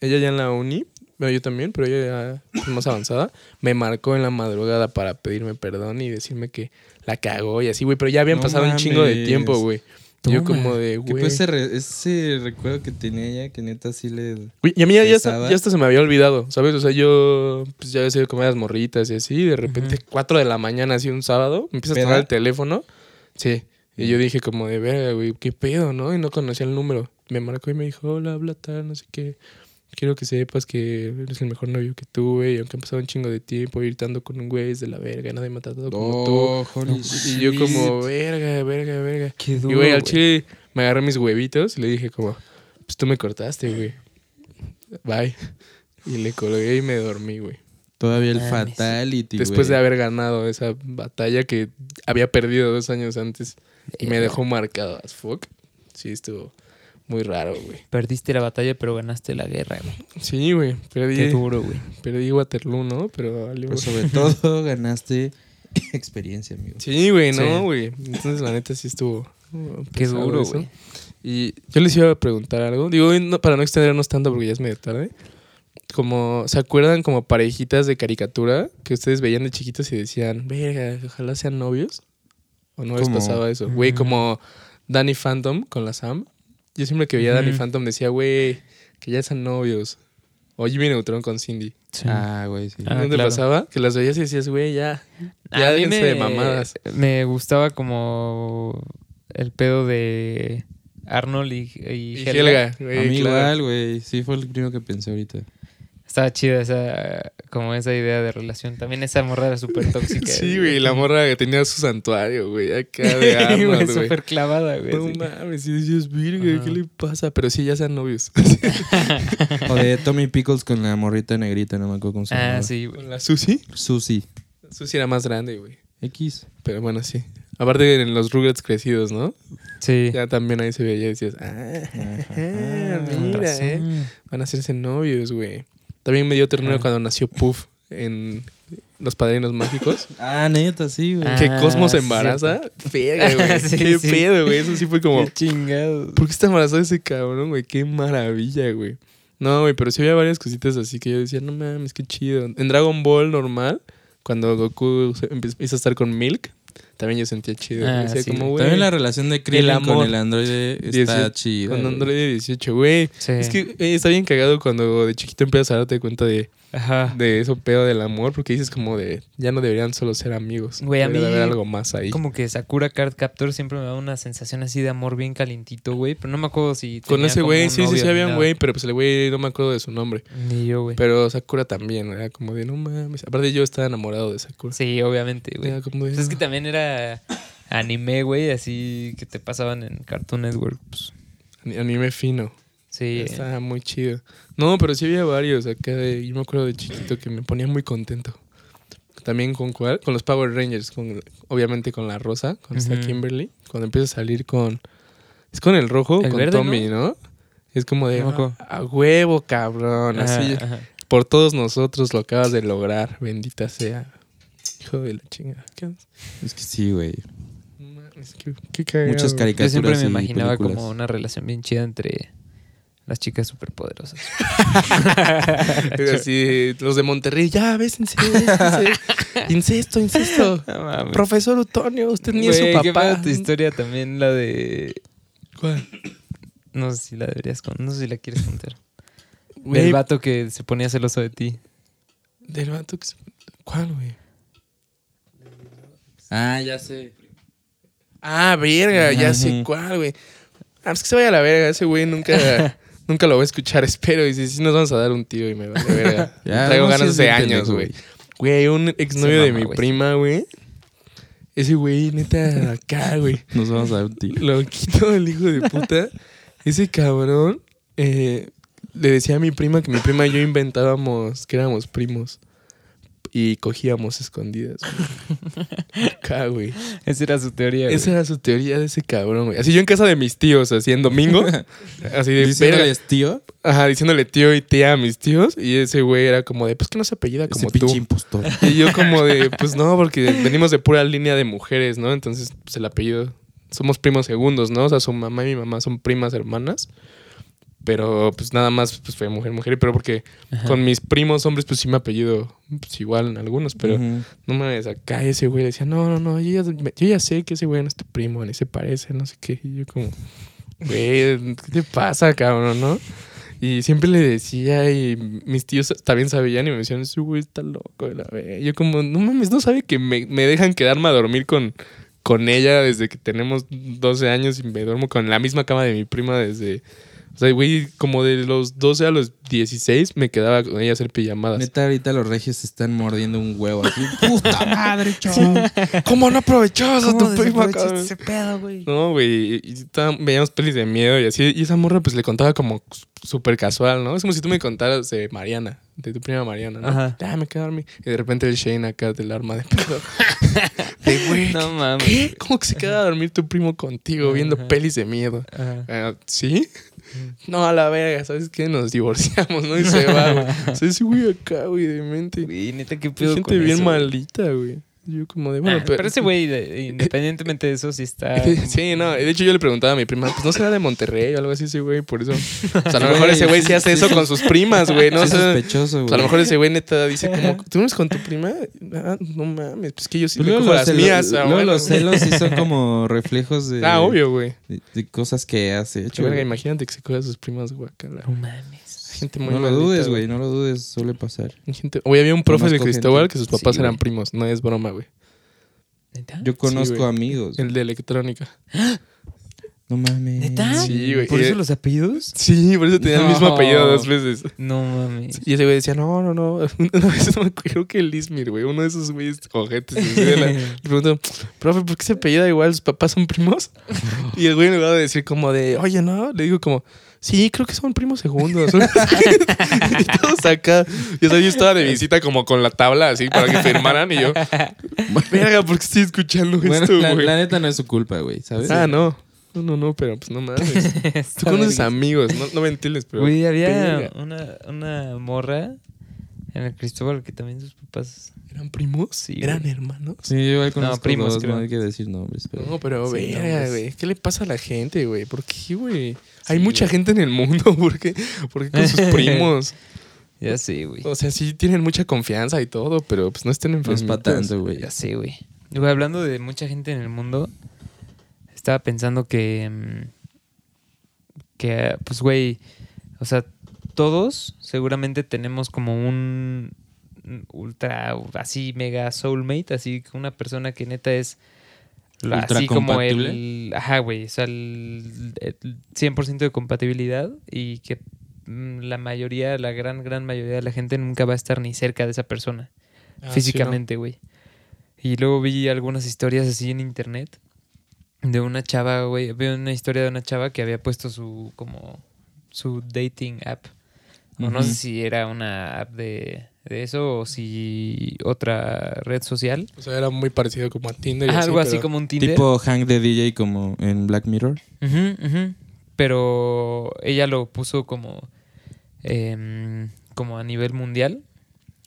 ella ya en la uni, bueno, yo también, pero ella ya es más avanzada, me marcó en la madrugada para pedirme perdón y decirme que la cagó y así, güey, pero ya habían No pasado un chingo de mames. tiempo, güey. Yo como de, Que güey. pues ese, re- ese recuerdo que tenía ella, que neta sí le... Güey, y a mí ya, ya, hasta, ya hasta se me había olvidado, ¿sabes? O sea, yo pues ya había sido comer las morritas y así, y de repente, Ujú. 4 de la mañana, así un sábado, me empieza a sonar el teléfono. Sí. Y yo dije como de verga, güey, qué pedo, ¿no? Y no conocía el número. Me marcó y me dijo, hola, habla tal, no sé qué. Quiero que sepas que eres el mejor novio que tuve y aunque han pasado un chingo de tiempo ir dando con un güey es de la verga, nadie me ha tratado como tú. Oh, holy Y yo como, verga, verga, verga. Qué Y duro, güey, al chile me agarré mis huevitos y le dije como, pues tú me cortaste, güey. Bye. Y le colgué y me dormí, güey. Todavía el Mames. fatality, Después de haber ganado esa batalla que había perdido dos años antes y me dejó marcado as fuck. Sí, estuvo muy raro, güey. Perdiste la batalla, pero ganaste la guerra, güey. Sí, güey. Qué Perdí, duro, güey. perdí Waterloo, ¿no? Pero sobre *laughs* todo ganaste experiencia, amigo. Sí, güey, no, güey. Entonces, la neta sí estuvo. Qué duro, güey. Y yo les iba a preguntar algo. Digo, no- para no extendernos tanto porque ya es medio tarde. Como, ¿se acuerdan como parejitas de caricatura que ustedes veían de chiquitos y decían, verga, ojalá sean novios? ¿O no les pasaba eso? Güey, como Danny Phantom con la Sam. Yo siempre que veía a Danny Ujú. Phantom decía, güey, que ya sean novios. O Jimmy Neutron con Cindy. Sí. Ah, güey, sí. Ah, ¿No te claro. pasaba? Que las veías y decías, güey, ya. A Ya mí déjense de mamadas. me gustaba como el pedo de Arnold y, y Y Helga. Helga, güey, a mí claro. igual, güey. Sí, fue el primero que pensé ahorita. Estaba chida esa, como esa idea de relación. También esa morra era súper tóxica. Sí, güey, la morra que tenía su santuario, güey, acá de Sí, *laughs* güey, súper clavada, güey. No sí. mames, y decías, virga, Ajá. ¿qué le pasa? Pero sí, ya sean novios. *laughs* O de Tommy Pickles con la morrita negrita, no me acuerdo cómo se llama. Ah, sí, güey. Con la Susi. Susi. Susi era más grande, güey. X. Pero bueno, sí. Aparte en los Rugrats crecidos, ¿no? Sí. Ya también ahí se veía y decías, ah, Ajá. Mira, eh. Van a hacerse novios, güey. También me dio ternura Ah. cuando nació Puff en Los Padrinos Mágicos. *laughs* Ah, neta, sí, güey. Ah, que Cosmo se embaraza. Verga, güey. *laughs* Sí, Qué sí. pedo, güey. Eso sí fue como, Qué chingado. ¿por qué está embarazado ese cabrón, güey? Qué maravilla, güey. No, güey, pero sí había varias cositas así que yo decía, no mames, qué chido. En Dragon Ball normal, cuando Goku empieza a estar con Milk, también yo sentía chido. Ah, Decía sí, como, güey. güey. También la relación de Krillin con el androide está 18, chida. Con güey. Android 18, güey. Sí. Es que eh, está bien cagado cuando de chiquito empiezas a darte cuenta de, Ajá. de eso pedo del amor, porque dices como de, ya no deberían solo ser amigos. Güey, a mí- haber algo más ahí. Como que Sakura Card Captor siempre me da una sensación así de amor bien calientito, güey. Pero no me acuerdo si. Con ese güey, sí, sí, sí había un güey, pero pues el güey no me acuerdo de su nombre. Ni yo, güey. Pero Sakura también, era como de, no mames. Aparte yo estaba enamorado de Sakura. Sí, obviamente, güey. Pues es que también era anime, güey, así que te pasaban en Cartoon Network. Pues, Ani- Anime fino. sí. Estaba muy chido. No, pero sí había varios acá. De, yo me acuerdo de chiquito que me ponía muy contento. También con cuál? Con los Power Rangers. Con, obviamente con la rosa, con Ujú. Kimberly. Cuando empieza a salir con. Es con el rojo, El con verde, Tommy, ¿no? Es como de. No acuerdo. a huevo, cabrón. Ajá, Así. ajá. Por todos nosotros lo acabas de lograr. Bendita sea. Hijo de la chingada. ¿Qué onda? Es que sí, güey. No mames, qué- qué cagado. Muchas Yo caricaturas siempre me imaginaba películas. como una relación bien chida entre Las chicas superpoderosas. *laughs* Pero los de Monterrey, ya, bésense, bésense. *laughs* Incesto, incesto. No. Profesor Utonio, usted ni es su qué papá. tu historia también, la de... ¿Cuál? No sé si la deberías contar, no sé si la quieres contar. Güey, Del vato que se ponía celoso de ti. del vato que se- ¿Cuál, güey? Ah, ya sé. Ah, verga, ya sé cuál, güey. Ah, pues que se vaya a la verga, ese güey nunca, *laughs* nunca lo voy a escuchar, espero. Y si sí nos vamos a dar un tiro y me vale *laughs* verga. Ya, Traigo no, ganas es hace bien años, güey. Güey, un exnovio de mi prima, güey. Ese güey, neta, acá, güey. Nos vamos a dar un tiro. Lo quito el hijo de puta. Ese cabrón eh, le decía a mi prima que mi prima y yo inventábamos que éramos primos. Y cogíamos escondidas. güey. *laughs* Acá, güey. Esa era su teoría. güey. Esa era su teoría de ese cabrón, güey. Así yo en casa de mis tíos, así en domingo. *laughs* así de verga. Diciéndoles, tío, Ajá, diciéndole tío y tía a mis tíos. Y ese güey era como de, pues que no se apellida ese como pinche tú. impostor. Y yo como de, pues no, porque venimos de pura línea de mujeres, ¿no? Entonces, pues el apellido, somos primos segundos, ¿no? O sea, su mamá y mi mamá son primas hermanas. Pero pues nada más pues fue mujer, mujer. Pero porque Ajá. con mis primos hombres, pues sí me apellido pues, igual en algunos. Pero no mames, acá ese güey decía, no, no, no, yo ya, yo ya sé que ese güey no es tu primo, ni se parece, no sé qué. Y yo como, güey, ¿qué te pasa, cabrón, no? Y siempre le decía, y mis tíos también sabían y me decían, ese güey está loco. de la verga". Yo como, no mames, no sabe que me, me dejan quedarme a dormir con, con ella desde que tenemos 12 años y me duermo con la misma cama de mi prima desde... O sea, güey, como de los 12 a los 16 me quedaba con ella hacer pijamadas. Neta, ahorita los regios se están mordiendo un huevo así. ¡Puta madre, chaval! ¿Cómo no aprovechabas a ¿Cómo tu prima, cabrón? ese pedo, güey? No, güey. Y, y estaba- veíamos pelis de miedo y así. Y esa morra, pues le contaba como súper casual, ¿no? Es como si tú me contaras de Mariana, de tu prima Mariana, ¿no? Ajá. Ya me quedo a dormir. Y de repente el Shane acá del arma de pedo. *laughs* de güey. No mames. ¿Qué? ¿Cómo que se queda a dormir tu primo contigo viendo pelis de miedo? Ajá. Ah, ¿Sí? No, a la verga, ¿sabes qué? Nos divorciamos, ¿no? Y se va, güey. *laughs* O sea, ese güey acá, güey, de mente. Güey, neta, qué Hay pedo gente con bien eso, güey. Yo como de, bueno, Ah, pero, ese güey, de- independientemente de eso, sí está... *laughs* Sí, no, de hecho yo le preguntaba a mi prima, pues no será de Monterrey o algo así ese güey, por eso. O sea, a lo mejor ese güey sí, hace eso con sus primas, güey, no sé. sospechoso, O güey. sea, a lo mejor ese güey neta dice como, ¿tú no eres con tu prima? Ah, no mames, pues que yo sí Pues me luego cojo los las celo- mías. ah, luego bueno. los celos sí son *laughs* como reflejos de, Ah, obvio, güey. de, de cosas que has hecho. Verga, imagínate que se coja a sus primas, guacala. No mames. Gente muy No lo maldita, dudes, güey, no lo dudes, suele pasar. Gente- Hoy había un profe de Cristóbal gente. que sus papás Sí, eran güey. primos, no es broma, güey. ¿Neta? Yo conozco güey. amigos. El de electrónica. No mames. ¿Neta? Sí, güey. ¿Por eso los apellidos? Sí, por eso tenía el mismo No. apellido dos veces. No mames. Y ese güey decía, no, no, no. *laughs* Una vez no me acuerdo, creo que el Ismir, güey, uno de esos güeyes cojetes. la- *laughs* Le pregunto, profe, ¿por qué se apellida igual? ¿Sus papás son primos? *laughs* Y el güey en lugar de decir como de, oye, no, le digo como, sí, creo que son primos segundos. *laughs* y todos acá. Y yo estaba de visita como con la tabla así para que firmaran y yo, verga, ¿por qué estoy escuchando Bueno, esto, la, güey? la neta no es su culpa, güey, ¿sabes? Ah, no. No, no, no, pero pues no mames. *laughs* Tú conoces amigos, no, no ventiles, pero. Güey, había una, una morra en el Cristóbal que también sus papás... ¿Eran primos? Sí, ¿Eran güey. hermanos? Sí, yo igual conozco primos, dos, creo. no hay que decir nombres, pero... No, pero Sí, verga, güey. ¿Qué le pasa a la gente, güey? ¿Por qué, güey? Hay Sí, mucha güey. gente en el mundo. *laughs* ¿Por qué? ¿Por qué con sus *laughs* primos? Ya sé, güey. O sea, sí tienen mucha confianza y todo, pero pues no estén No es tanto, güey. Ya sé, güey. Güey, hablando de mucha gente en el mundo, estaba pensando que. mm, Que, pues, güey. O sea, todos seguramente tenemos como un un ultra, así, mega soulmate, así, que una persona que neta es. La- Ultra así como el. Ajá, güey. O sea, el, el 100% de compatibilidad y que mm, la mayoría, la gran, gran mayoría de la gente nunca va a estar ni cerca de esa persona Ah, físicamente, güey. Y luego vi algunas historias así en internet de una chava, güey. Vi una historia de una chava que había puesto su, como, su dating app. O no sé si era una app de, de eso o si otra red social. O sea, era muy parecido como a Tinder. y algo así pero- como un Tinder. Tipo Hank de DJ como en Black Mirror. Pero ella lo puso como, em, como a nivel mundial.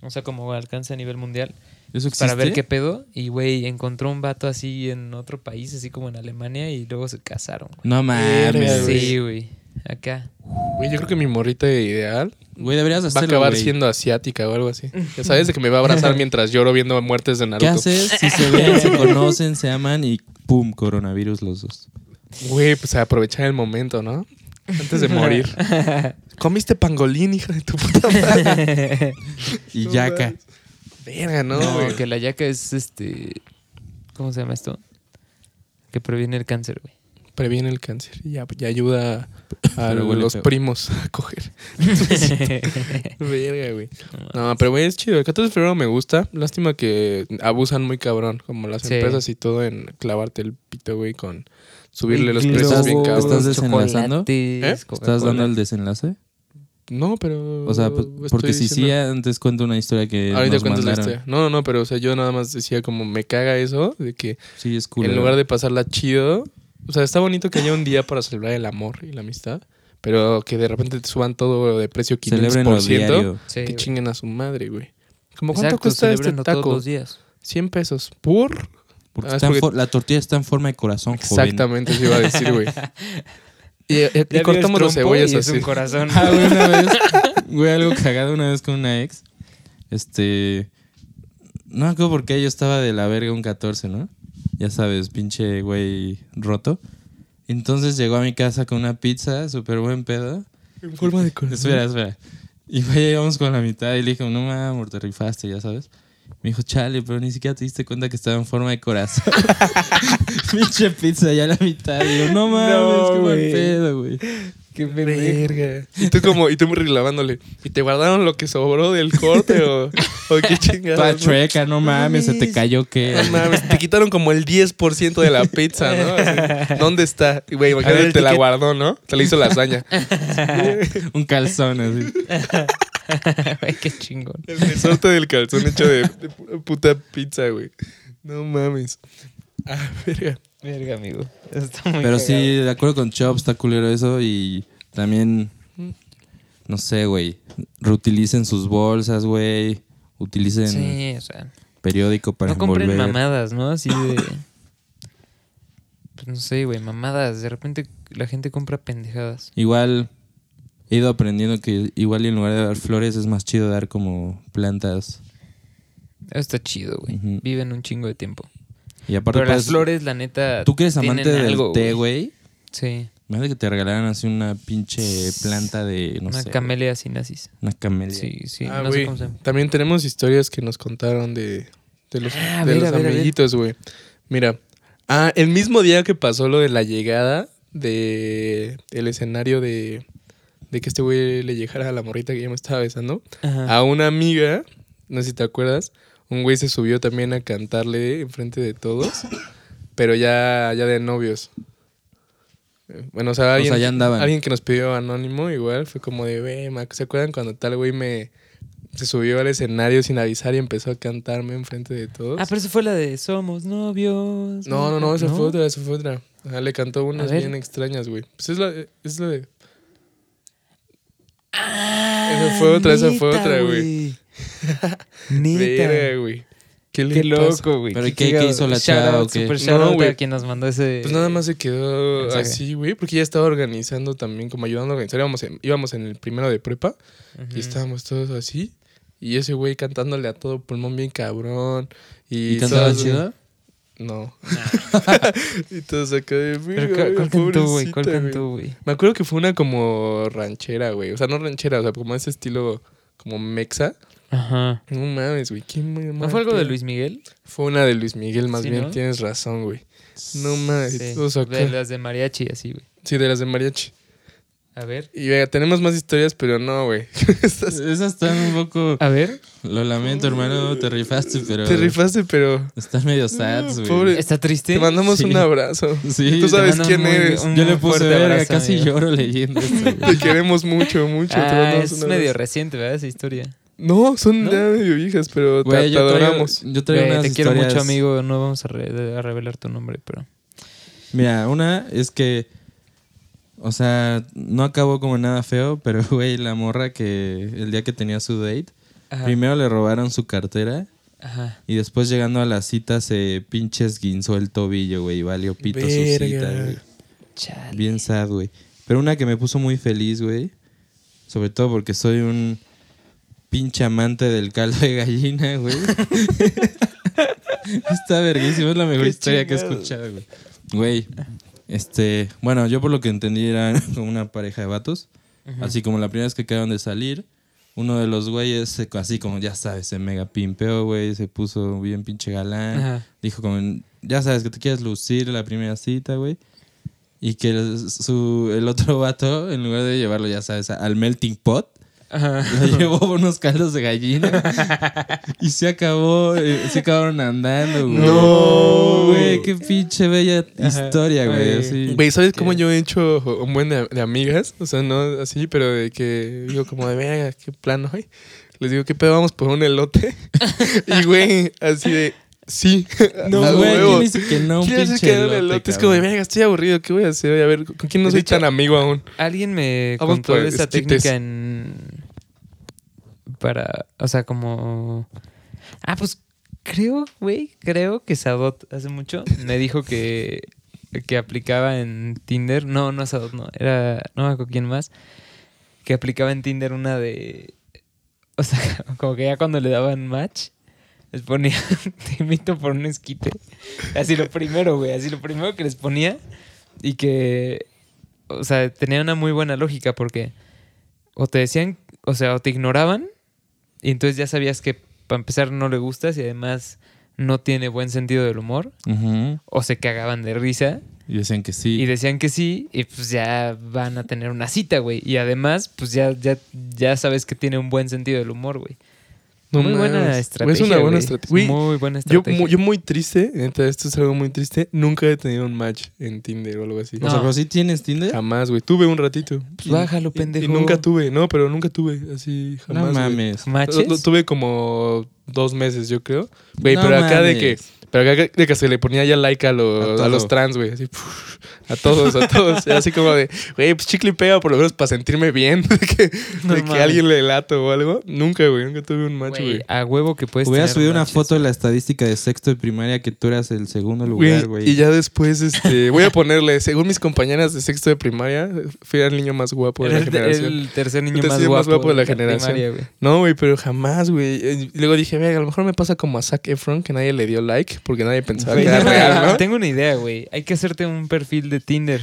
O sea, como alcance a nivel mundial. ¿Eso para ver qué pedo. Y, güey, encontró un vato así en otro país, así como en Alemania, y luego se casaron. No mames. güey. Sí, güey. Acá. Güey, yo creo que mi morrita ideal Güey, deberías va a hacerlo, acabar güey. siendo asiática o algo así. Ya *laughs* sabes, de que me va a abrazar mientras lloro viendo muertes de Naruto. ¿Qué haces si se ven, se conocen, se aman y pum, coronavirus los dos? Güey, pues a aprovechar el momento, ¿no? Antes de morir. *laughs* ¿Comiste pangolín, hija de tu puta madre? *laughs* Y yaca. Verga, ¿no, No, güey? que la yaca es este. ¿Cómo se llama esto? Que previene el cáncer, güey. Previene el cáncer y ya, ya ayuda *laughs* a huele los feo. primos a coger. *laughs* Verga, güey. No, pero güey, es chido. El 14 de febrero me gusta. Lástima que abusan muy cabrón, como las Sí. empresas y todo, en clavarte el pito, güey, con subirle los precios bien ¿Estás cabros. desenlazando? ¿Eh? ¿Estás dando el desenlace? No, pero. O sea, pues, porque si sí, antes cuento una historia que Ahorita cuentas la historia. No, no, no, pero o sea, yo nada más decía como me caga eso, de que Sí, es cool. en lugar de pasarla chido, o sea, está bonito que haya un día para celebrar el amor y la amistad, pero que de repente te suban todo de precio 500%, Celebrenlo diario. Sí, que chinguen a su madre, güey. Como cuánto Exacto, cuesta este celébrenlo todos taco? los días. 100 pesos. ¿Por? Porque Ah, es está en porque- for- la tortilla está en forma de corazón, joven. Exactamente, eso iba a decir, güey. *laughs* Y, y- y el cortamos los cebollas y es así. un corazón. *laughs* Ah, güey, una vez, güey, algo cagado una vez con una ex. Este. No me acuerdo por qué yo estaba de la verga un 14, ¿no? Ya sabes, pinche güey roto. Entonces llegó a mi casa con una pizza, súper buen pedo. En forma de corazón. Espera, espera. Y güey, llegamos con la mitad y le dije, no mames, te rifaste, ya sabes. Me dijo, chale, pero ni siquiera te diste cuenta que estaba en forma de corazón. *laughs* Pinche pizza ya a la mitad. Y yo, no mames, No, qué güey. pedo, güey. Qué Verga. Y tú como, y tú muy lavándole. ¿Y te guardaron lo que sobró del corte o, o qué *laughs* chingados? Toda no? mames, se te cayó qué. No mames, te quitaron como el 10% de la pizza, ¿no? Así, ¿Dónde está? Y güey, ver, imagínate, el te la guardó, ¿no? Te la hizo lasaña. *laughs* Un calzón así. *laughs* Güey, qué chingón. El resorte del calzón hecho de, de puta pizza, güey. No mames. Ah, verga. Verga, amigo. Está muy Pero cagado. sí, de acuerdo con Chop, está culero eso. Y también, no sé, güey. Reutilicen sus bolsas, güey. Utilicen Sí, o sea. periódico para no compren envolver. mamadas, ¿no? Así de. *laughs* Pues no sé, güey, mamadas. De repente la gente compra pendejadas. Igual he ido aprendiendo que igual en lugar de dar flores es más chido dar como plantas. Está chido, güey. Ujú. Viven un chingo de tiempo. Y aparte Pero las puedes- flores, la neta. Tú que eres amante del algo, té, güey. Sí. Me hace que te regalaran así una pinche planta de, no una sé. camelia sinensis. Una camelia. Sí, sí. ah, no sé cómo se llama. También tenemos historias que nos contaron de, de los, Ah, de ver, los ver. amiguitos, güey. Mira. Ah, el mismo día que pasó lo de la llegada de el escenario de, de que este güey le llegara a la morrita que ya me estaba besando. Ajá. A una amiga, no sé si te acuerdas, un güey se subió también a cantarle enfrente de todos, pero ya, ya de novios. Bueno, o sea, alguien, sea, ya andaban. alguien que nos pidió anónimo igual fue como de, "Ve, ¿se acuerdan cuando tal güey me se subió al escenario sin avisar y empezó a cantarme enfrente de todos? Ah, pero eso fue la de Somos novios. No, no, no, esa fue otra, esa fue otra. Ajá, le cantó unas bien extrañas, güey. Pues es la, es la de... Ah, Esa fue otra, esa fue otra, güey. *laughs* Neta. Güey. ¿Qué Qué loco, güey. Pero ¿y qué qué- hizo la chava out? Super No, out a quien nos mandó ese. Pues nada más se quedó mensaje. así, güey, porque ya estaba organizando también, como ayudando a organizar. Íbamos en, íbamos en el primero de prepa y estábamos todos así. Y ese güey cantándole a todo pulmón bien cabrón. ¿Y, ¿Y cantaba chido? No. *laughs* y todos acá de Pero, "Verga, ¿cuál, cantó, güey? ¿Cuál cantó, güey? Me acuerdo que fue una como ranchera, güey. O sea, no ranchera, o sea, como ese estilo como mexa. Ajá. No mames, güey. ¿Quién me ¿No fue algo de Luis Miguel? Fue una de Luis Miguel, más Sí, bien. ¿no? Tienes razón, güey. No mames. Sí, de las de mariachi, así, güey. Sí, de las de mariachi. A ver. Y vea, tenemos más historias, pero no, güey. *laughs* Estás- Esas están un poco. A ver. Lo lamento, hermano, te rifaste, pero. Te rifaste, pero Están medio sad, güey. pobre. ¿Está triste? te mandamos Sí. un abrazo. Sí, Tú sabes quién muy- eres. un- Yo le puse verga, abrazo, casi amigo. lloro leyendo esto, *laughs* güey. Te queremos mucho, mucho. Ah, es medio reciente, ¿verdad? Esa historia. No, son ¿No? ya medio viejas, pero te, Güey, te yo traigo, adoramos. yo traigo Güey, unas te quiero mucho, amigo. No vamos a, re- a revelar tu nombre, pero. Mira, una es que. O sea, no acabó como nada feo, *laughs* pero, güey, la morra que el día que tenía su date, Ajá. primero le robaron su cartera Ajá. y después llegando a la cita se pinches guinzó el tobillo, güey, y valió pito su Verga. cita, güey. Chale. Bien sad, güey. Pero una que me puso muy feliz, güey. Sobre todo porque soy un pinche amante del caldo de gallina, güey. *laughs* Está verguísimo, es la mejor Qué historia que he escuchado, güey. Güey, este, bueno, yo por lo que entendí era *laughs* como una pareja de vatos. Así como la primera vez que acaban de salir, uno de los güeyes, así como ya sabes, se mega pimpeó, güey, se puso bien pinche galán. Ajá. Dijo como, ya sabes que te quieres lucir la primera cita, güey. Y que su, el otro vato, en lugar de llevarlo, ya sabes, al melting pot, Ajá. *laughs* llevó unos caldos de gallina. *laughs* y se acabó, eh, se acabaron andando, güey. No. Güey, qué pinche bella Ajá. historia, güey. Güey. ¿sabes cómo yo he hecho un buen de, de amigas? O sea, no así, pero de que digo como de, venga, qué plan hoy. Les digo, ¿qué pedo? Vamos por un elote. *laughs* y güey, así de, sí. *laughs* No, güey. ¿quién dice que no? Un ¿Quién dice que no elote? Es como venga, estoy aburrido, ¿qué voy a hacer? A ver, ¿con quién no soy hecho, tan amigo aún? Alguien me Vamos contó por de esa técnica en. Para. O sea, como. Ah, pues creo, güey. Creo que Sadot hace mucho me dijo que. Que aplicaba en Tinder. No, no Sadot, no. Era. No acuerdo quién más. Que aplicaba en Tinder una de. O sea, *laughs* como que ya cuando le daban match. Les ponía. *laughs* Te invito por un esquite. Así lo primero, güey. Así lo primero que les ponía. Y que. O sea, tenía una muy buena lógica porque. O te decían. O sea, o te ignoraban. Y entonces ya sabías que para empezar no le gustas y además no tiene buen sentido del humor. O se cagaban de risa. Y decían que sí. Y decían que sí. Y pues ya van a tener una cita, güey. Y además, pues ya, ya, ya sabes que tiene un buen sentido del humor, güey. No muy buena estrategia. Es una buena estrategia. Muy buena Yo, estrategia. mu- yo muy triste, neta, esto es algo muy triste. Nunca he tenido un match en Tinder o algo así. O sea, No. pero sí tienes Tinder. Jamás, güey. Tuve un ratito. Pues bájalo, pendejo. Y nunca tuve, no, pero nunca tuve, así jamás. no mames. ¿Matches? Lo- lo tuve como dos meses, yo creo. Güey, No pero acá de que. Pero acá de que se le ponía ya like a, los, a los trans, güey. Así, puf, *laughs* a todos, a todos. Así como de, güey, pues chicle y pega por lo menos para sentirme bien *laughs* de que, No de que mames. alguien le lato o algo. Nunca, güey, nunca tuve un match, Güey, a huevo que puedes Hubiera subido una foto de la estadística de sexto de primaria que tú eras el segundo lugar, güey. Y ya después, este, voy a ponerle, según mis compañeras de sexto de primaria, fui el niño más guapo de la el, generación. el tercer niño El más, tercer guapo más guapo de la generación. primaria. No, güey, pero jamás, güey. Y Luego dije, "Verga, a lo mejor me pasa como a Zac Efron, que nadie le dio like porque nadie pensaba que era tengo, real, ¿no? tengo una idea, güey. Hay que hacerte un perfil de Tinder.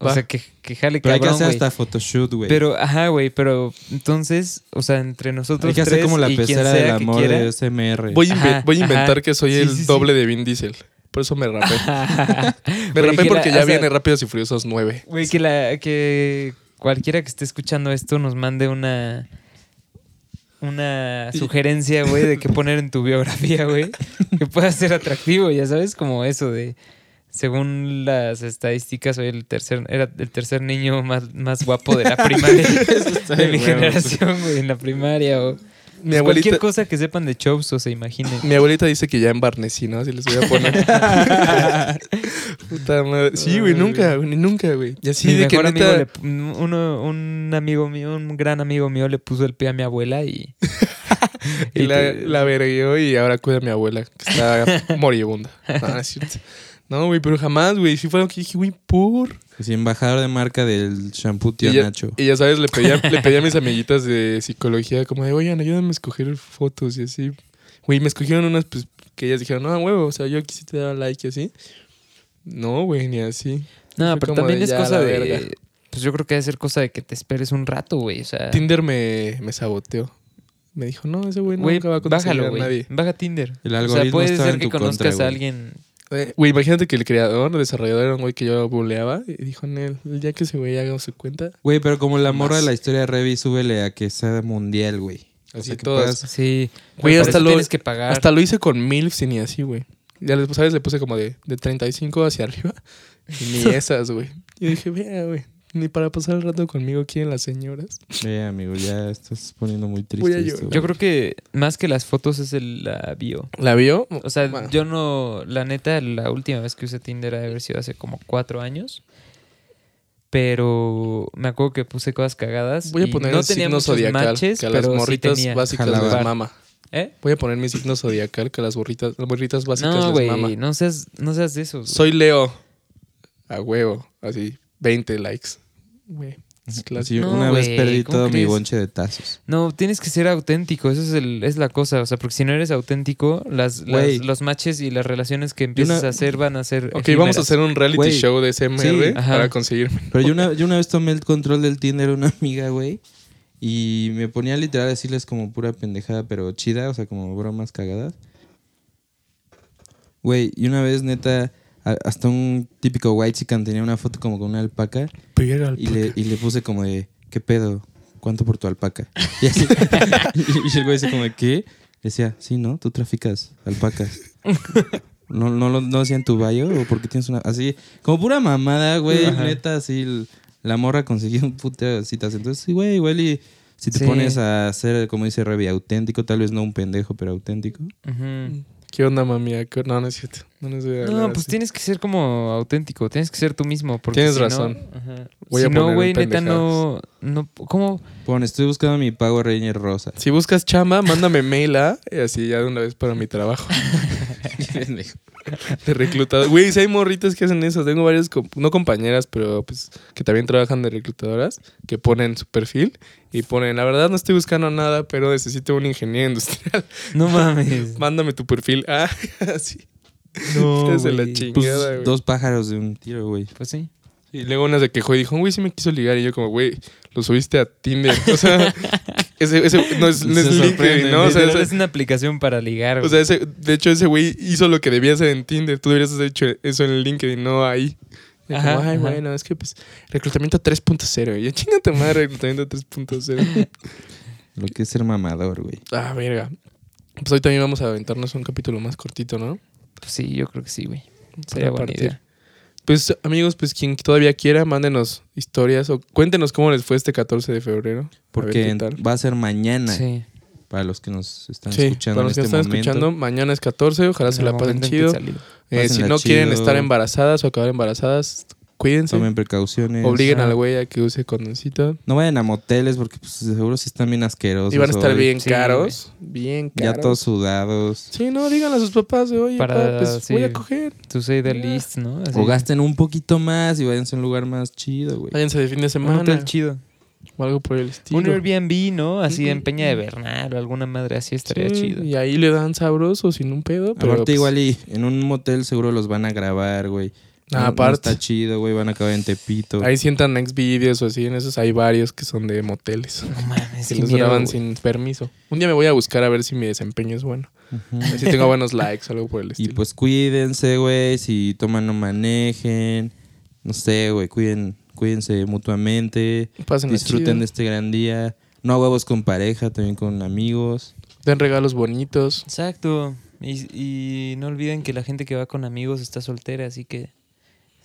O Va. sea, que, que jale Pero hay que cabrón, hacer güey. hasta photoshoot, güey. Pero, ajá, güey, pero entonces, o sea, entre nosotros hay que hacer tres como la y quien pecera sea del que amor quiera. de SMR. Voy a, inve- Ajá, voy a inventar ajá. que soy Sí, el sí, sí. doble de Vin Diesel. Por eso me rapé. *laughs* Me Güey, rapé que la- porque ya o sea, viene Rápidos y Furiosos 9. Güey, que, la, que cualquiera que esté escuchando esto nos mande una una sugerencia, güey, de qué poner en tu biografía, güey, que pueda ser atractivo, ya sabes, como eso de según las estadísticas soy el tercer era el tercer niño más, más guapo de la *laughs* primaria de mi generación, güey, en la primaria o Mi abuelita, cualquier cosa que sepan de shows o se imaginen. mi abuelita dice que ya en Barnesí, ¿no? Así les voy a poner. *laughs* Puta madre. Sí, güey, nunca, güey, nunca, güey. Y así Mi de que mejor amigo, neta... le pu- uno, un amigo mío, un gran amigo mío le puso el pie a mi abuela y... *laughs* Y la, te- la vergueó y ahora cuida a mi abuela, que está *laughs* moribunda. No, güey, pero jamás, güey. Sí fue algo que dije, güey, por... Sí, embajador de marca del shampoo tío y, ya, Nacho. y ya sabes, le pedía, le pedía a mis *laughs* amiguitas de psicología como de, oigan, ayúdame a escoger fotos y así. Güey, me escogieron unas pues, que ellas dijeron, no, huevo, o sea, yo aquí sí te daba like y así. No, güey, ni así. No, Fue pero también de, es cosa de... verga. Pues yo creo que debe ser cosa de que te esperes un rato, güey. O sea, Tinder me, me saboteó. Me dijo, no, ese güey güey, nunca va a conseguir bájalo, a güey. nadie. Baja Tinder. El O sea, algoritmo puede estaba ser en que tu contra, conozcas a güey. alguien... Eh, Güey, imagínate que el creador, el desarrollador era un güey que yo buleaba y dijo en él, el día que ese güey haga su cuenta, Güey, pero como la morra de la historia de Revi, súbele a que sea mundial, güey. O Así sea, que todas. puedas- Sí. Güey, pero hasta lo- tienes que pagar. hasta lo hice con MILFs y ni así, güey. Ya les, ¿sabes? Le puse como de, de 35 hacia arriba y ni *laughs* esas, güey. Y dije, vea, güey, ni para pasar el rato conmigo quieren las señoras. Ve, amigo, ya estás poniendo muy triste. Voy a esto, llorar. Yo creo que más que las fotos es el, la bio. ¿La vio? O sea, Bueno. yo no... La neta, la última vez que usé Tinder ha de haber sido hace como cuatro años. Pero me acuerdo que puse cosas cagadas. Voy a y poner no el tenía signo muchos zodiacal matches, que a las pero sí morritas tenía. básicas Jalaba. les mama. ¿Eh? Voy a poner mi signo zodiacal que a las burritas, las burritas básicas No, les güey, mama. no seas, no seas de esos. güey. Soy Leo. A huevo. Así, 20 likes. güey. Es Sí, clásico. No, una vez perdí ¿cómo todo mi bonche de tazos. No, tienes que ser auténtico, eso es, el, es la cosa. O sea, porque si no eres auténtico, las, los matches y las relaciones que empiezas una- a hacer van a ser. Ok, vamos a hacer un reality show de SMR Sí. Para conseguirme. Pero yo una, yo una vez tomé el control del Tinder a una amiga, güey. Y me ponía literal a decirles como pura pendejada, pero chida, o sea, como bromas cagadas. Güey, y una vez, neta, hasta un típico white chican tenía una foto como con una alpaca. Y le, y le puse como de, ¿qué pedo? ¿Cuánto por tu alpaca? Y así. *laughs* *laughs* y el güey dice como de, ¿qué? Decía, sí, ¿no? Tú traficas alpacas. ¿No, no, lo- no decía en tu bio? ¿O por qué tienes una...? Así, como pura mamada, güey. Ajá. Neta, así, el- la morra consiguió un de citas. Entonces, sí, güey, igual y... Si te Sí. pones a ser, como dice Revi, auténtico, tal vez no un pendejo, pero auténtico. Ujú. ¿Qué onda, mami? ¿Qué- No, no es cierto. No, No, hablar pues así. tienes que ser como auténtico, tienes que ser tú mismo. Porque Tienes si no- razón. ajá. Voy si a no, güey, neta, no, no. ¿Cómo? Pon, estoy buscando mi Power Ranger rosa. Si buscas chamba, mándame mail a... y Así ya de una vez para mi trabajo. *laughs* *laughs* de reclutador. Güey, si hay morritas que hacen eso. Tengo varias, no compañeras, pero pues que también trabajan de reclutadoras, que ponen su perfil y ponen, la verdad no estoy buscando nada, pero necesito un ingeniero industrial. No mames. *laughs* Mándame tu perfil. Ah, *laughs* así. No, Es la chingada. Pues, dos pájaros de un tiro, güey. Pues sí. Y luego una se quejó y dijo, güey, sí me quiso ligar. Y yo como, güey, lo subiste a Tinder. O sea, *laughs* ese, ese no es, no es Se LinkedIn, ¿no? O sea, es una aplicación para ligar. o güey. sea, ese- de hecho, ese güey hizo lo que debía hacer en Tinder. Tú deberías haber hecho eso en LinkedIn, no ahí. Ajá, como, ay, ajá. bueno, es que pues, reclutamiento 3.0. Y yo, chingate madre, reclutamiento 3.0. Lo que es ser mamador, güey. ah, verga. Pues hoy también vamos a aventarnos un capítulo más cortito, ¿no? Pues sí, yo creo que sí, güey. Sería buena partir. idea. Pues, amigos, pues quien todavía quiera, mándenos historias o cuéntenos cómo les fue este 14 de febrero. Porque va a ser mañana Sí. para los que nos están Sí, escuchando para los que en este están momento. escuchando, mañana es 14, ojalá se la pasen chido. Eh, si no quieren estar embarazadas o acabar embarazadas, cuídense. Tomen precauciones. Obliguen Ah. al güey a que use condoncito. No vayan a moteles porque pues, seguro sí están bien asquerosos. Y van a estar hoy. bien Sí, caros. Bien Ya caros. todos sudados. Sí, no, díganle a sus papás de, oye, Para- pa, pues sí. voy a coger. To say the Ya. least, ¿no? Así. O gasten un poquito más y váyanse a un lugar más chido, güey. Váyanse de fin de Un semana hotel chido. o algo por el estilo. Un Airbnb, ¿no? Así en. Peña de Bernal o alguna madre así estaría Sí, chido. Y ahí le dan sabroso sin un pedo. Pero Aparte pues, igual y en un motel seguro los van a grabar, güey. Ah, No- no aparte. está chido, güey. Van a acabar en Tepito. Ahí sientan next videos o así. En esos hay varios que son de moteles. No mames, Que los miedo, graban sin permiso. Un día me voy a buscar a ver si mi desempeño es bueno. Ujú. A ver si tengo buenos likes o algo por el Y estilo. pues cuídense, güey. Si toman, no manejen. No sé, güey. Cuiden, cuídense mutuamente. Pásenla Disfruten chido. de este gran día. No a huevos con pareja, también con amigos. Den regalos bonitos. Exacto. Y, y no olviden que la gente que va con amigos está soltera, así que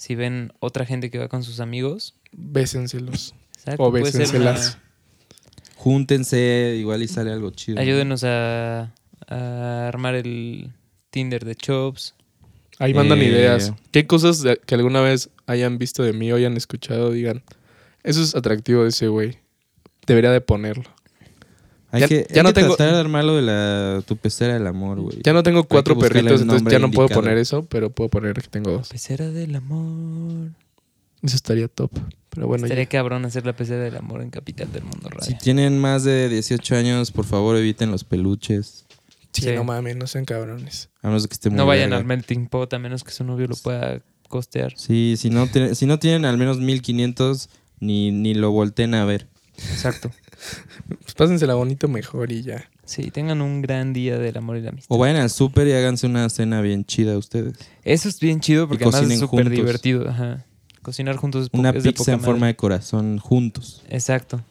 si ven otra gente que va con sus amigos, Bésenselos. exacto, O bésenselas. Júntense, igual y sale algo chido. ayúdenos a, a armar el Tinder de Chops. Ahí mandan Eh, ideas. ¿Qué cosas que alguna vez hayan visto de mí o hayan escuchado digan? Eso es atractivo de ese güey. Debería de ponerlo. Hay Ya- que, ya hay no que tengo- tratar de armarlo de la tu pecera del amor, güey. Ya no tengo cuatro perritos, entonces ya no puedo poner eso, pero puedo poner que tengo dos. Pecera del amor. Eso estaría top. Pero bueno, Estaría ya. cabrón hacer la pecera del amor en Capital del Mundo Radio. Si tienen más de 18 años, por favor eviten los peluches. Sí, Sí. no mames, no sean cabrones. A menos que esté muy no vayan al melting pot a menos que su novio lo pueda costear. Sí, si no, si no tienen al menos 1500, ni, ni lo volteen a ver. Exacto. *laughs* Pues pásensela bonito mejor y ya. Sí, tengan un gran día del amor y la amistad. O vayan al súper y háganse una cena bien chida ustedes. Eso es bien chido porque además es súper divertido. Ajá. Cocinar juntos es, Una es de pizza poca en forma madre. de corazón juntos. Exacto.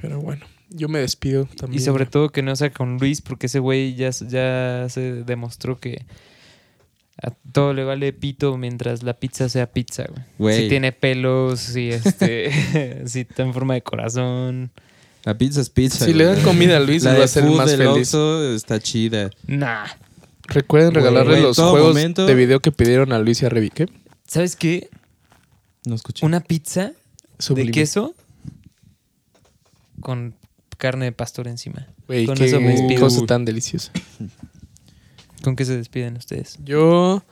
Pero bueno, yo me despido también. Y sobre todo que no sea con Luis porque ese güey ya, ya se demostró que a todo le vale pito mientras la pizza sea pizza, güey. Güey. Si tiene pelos, si este, *laughs* si está en forma de corazón. La pizza es pizza. Si le dan comida a Luis, la va de a ser food más del feliz. Oxxo está chida. Nah. Recuerden Güey, regalarle güey, en los todo juegos momento- de video que pidieron a Luis y a Revi. ¿Qué? ¿Sabes qué? No escuché. Una pizza Sublime. de queso con carne de pastor encima. Güey, Con qué eso me despido. cosa tan deliciosa. *laughs* ¿Con qué se despiden ustedes? Yo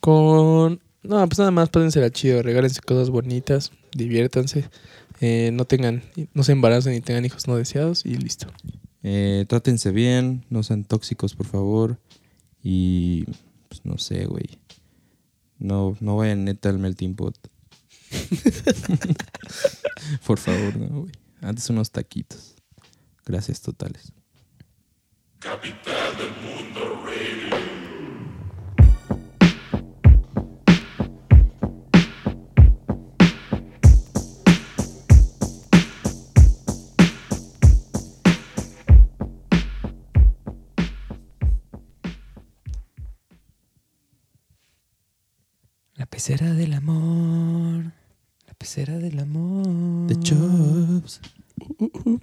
con... No, pues nada más pásensela chido. Regálense cosas bonitas. Diviértanse. Eh, no tengan, no se embaracen y tengan hijos no deseados y listo. Eh, trátense bien, no sean tóxicos, por favor. Y pues no sé, güey. No, no vayan neta al melting pot. *laughs* por favor, no, güey. Antes unos taquitos. Gracias totales. La pecera del amor. La pecera del amor. The Chops. Uh, uh.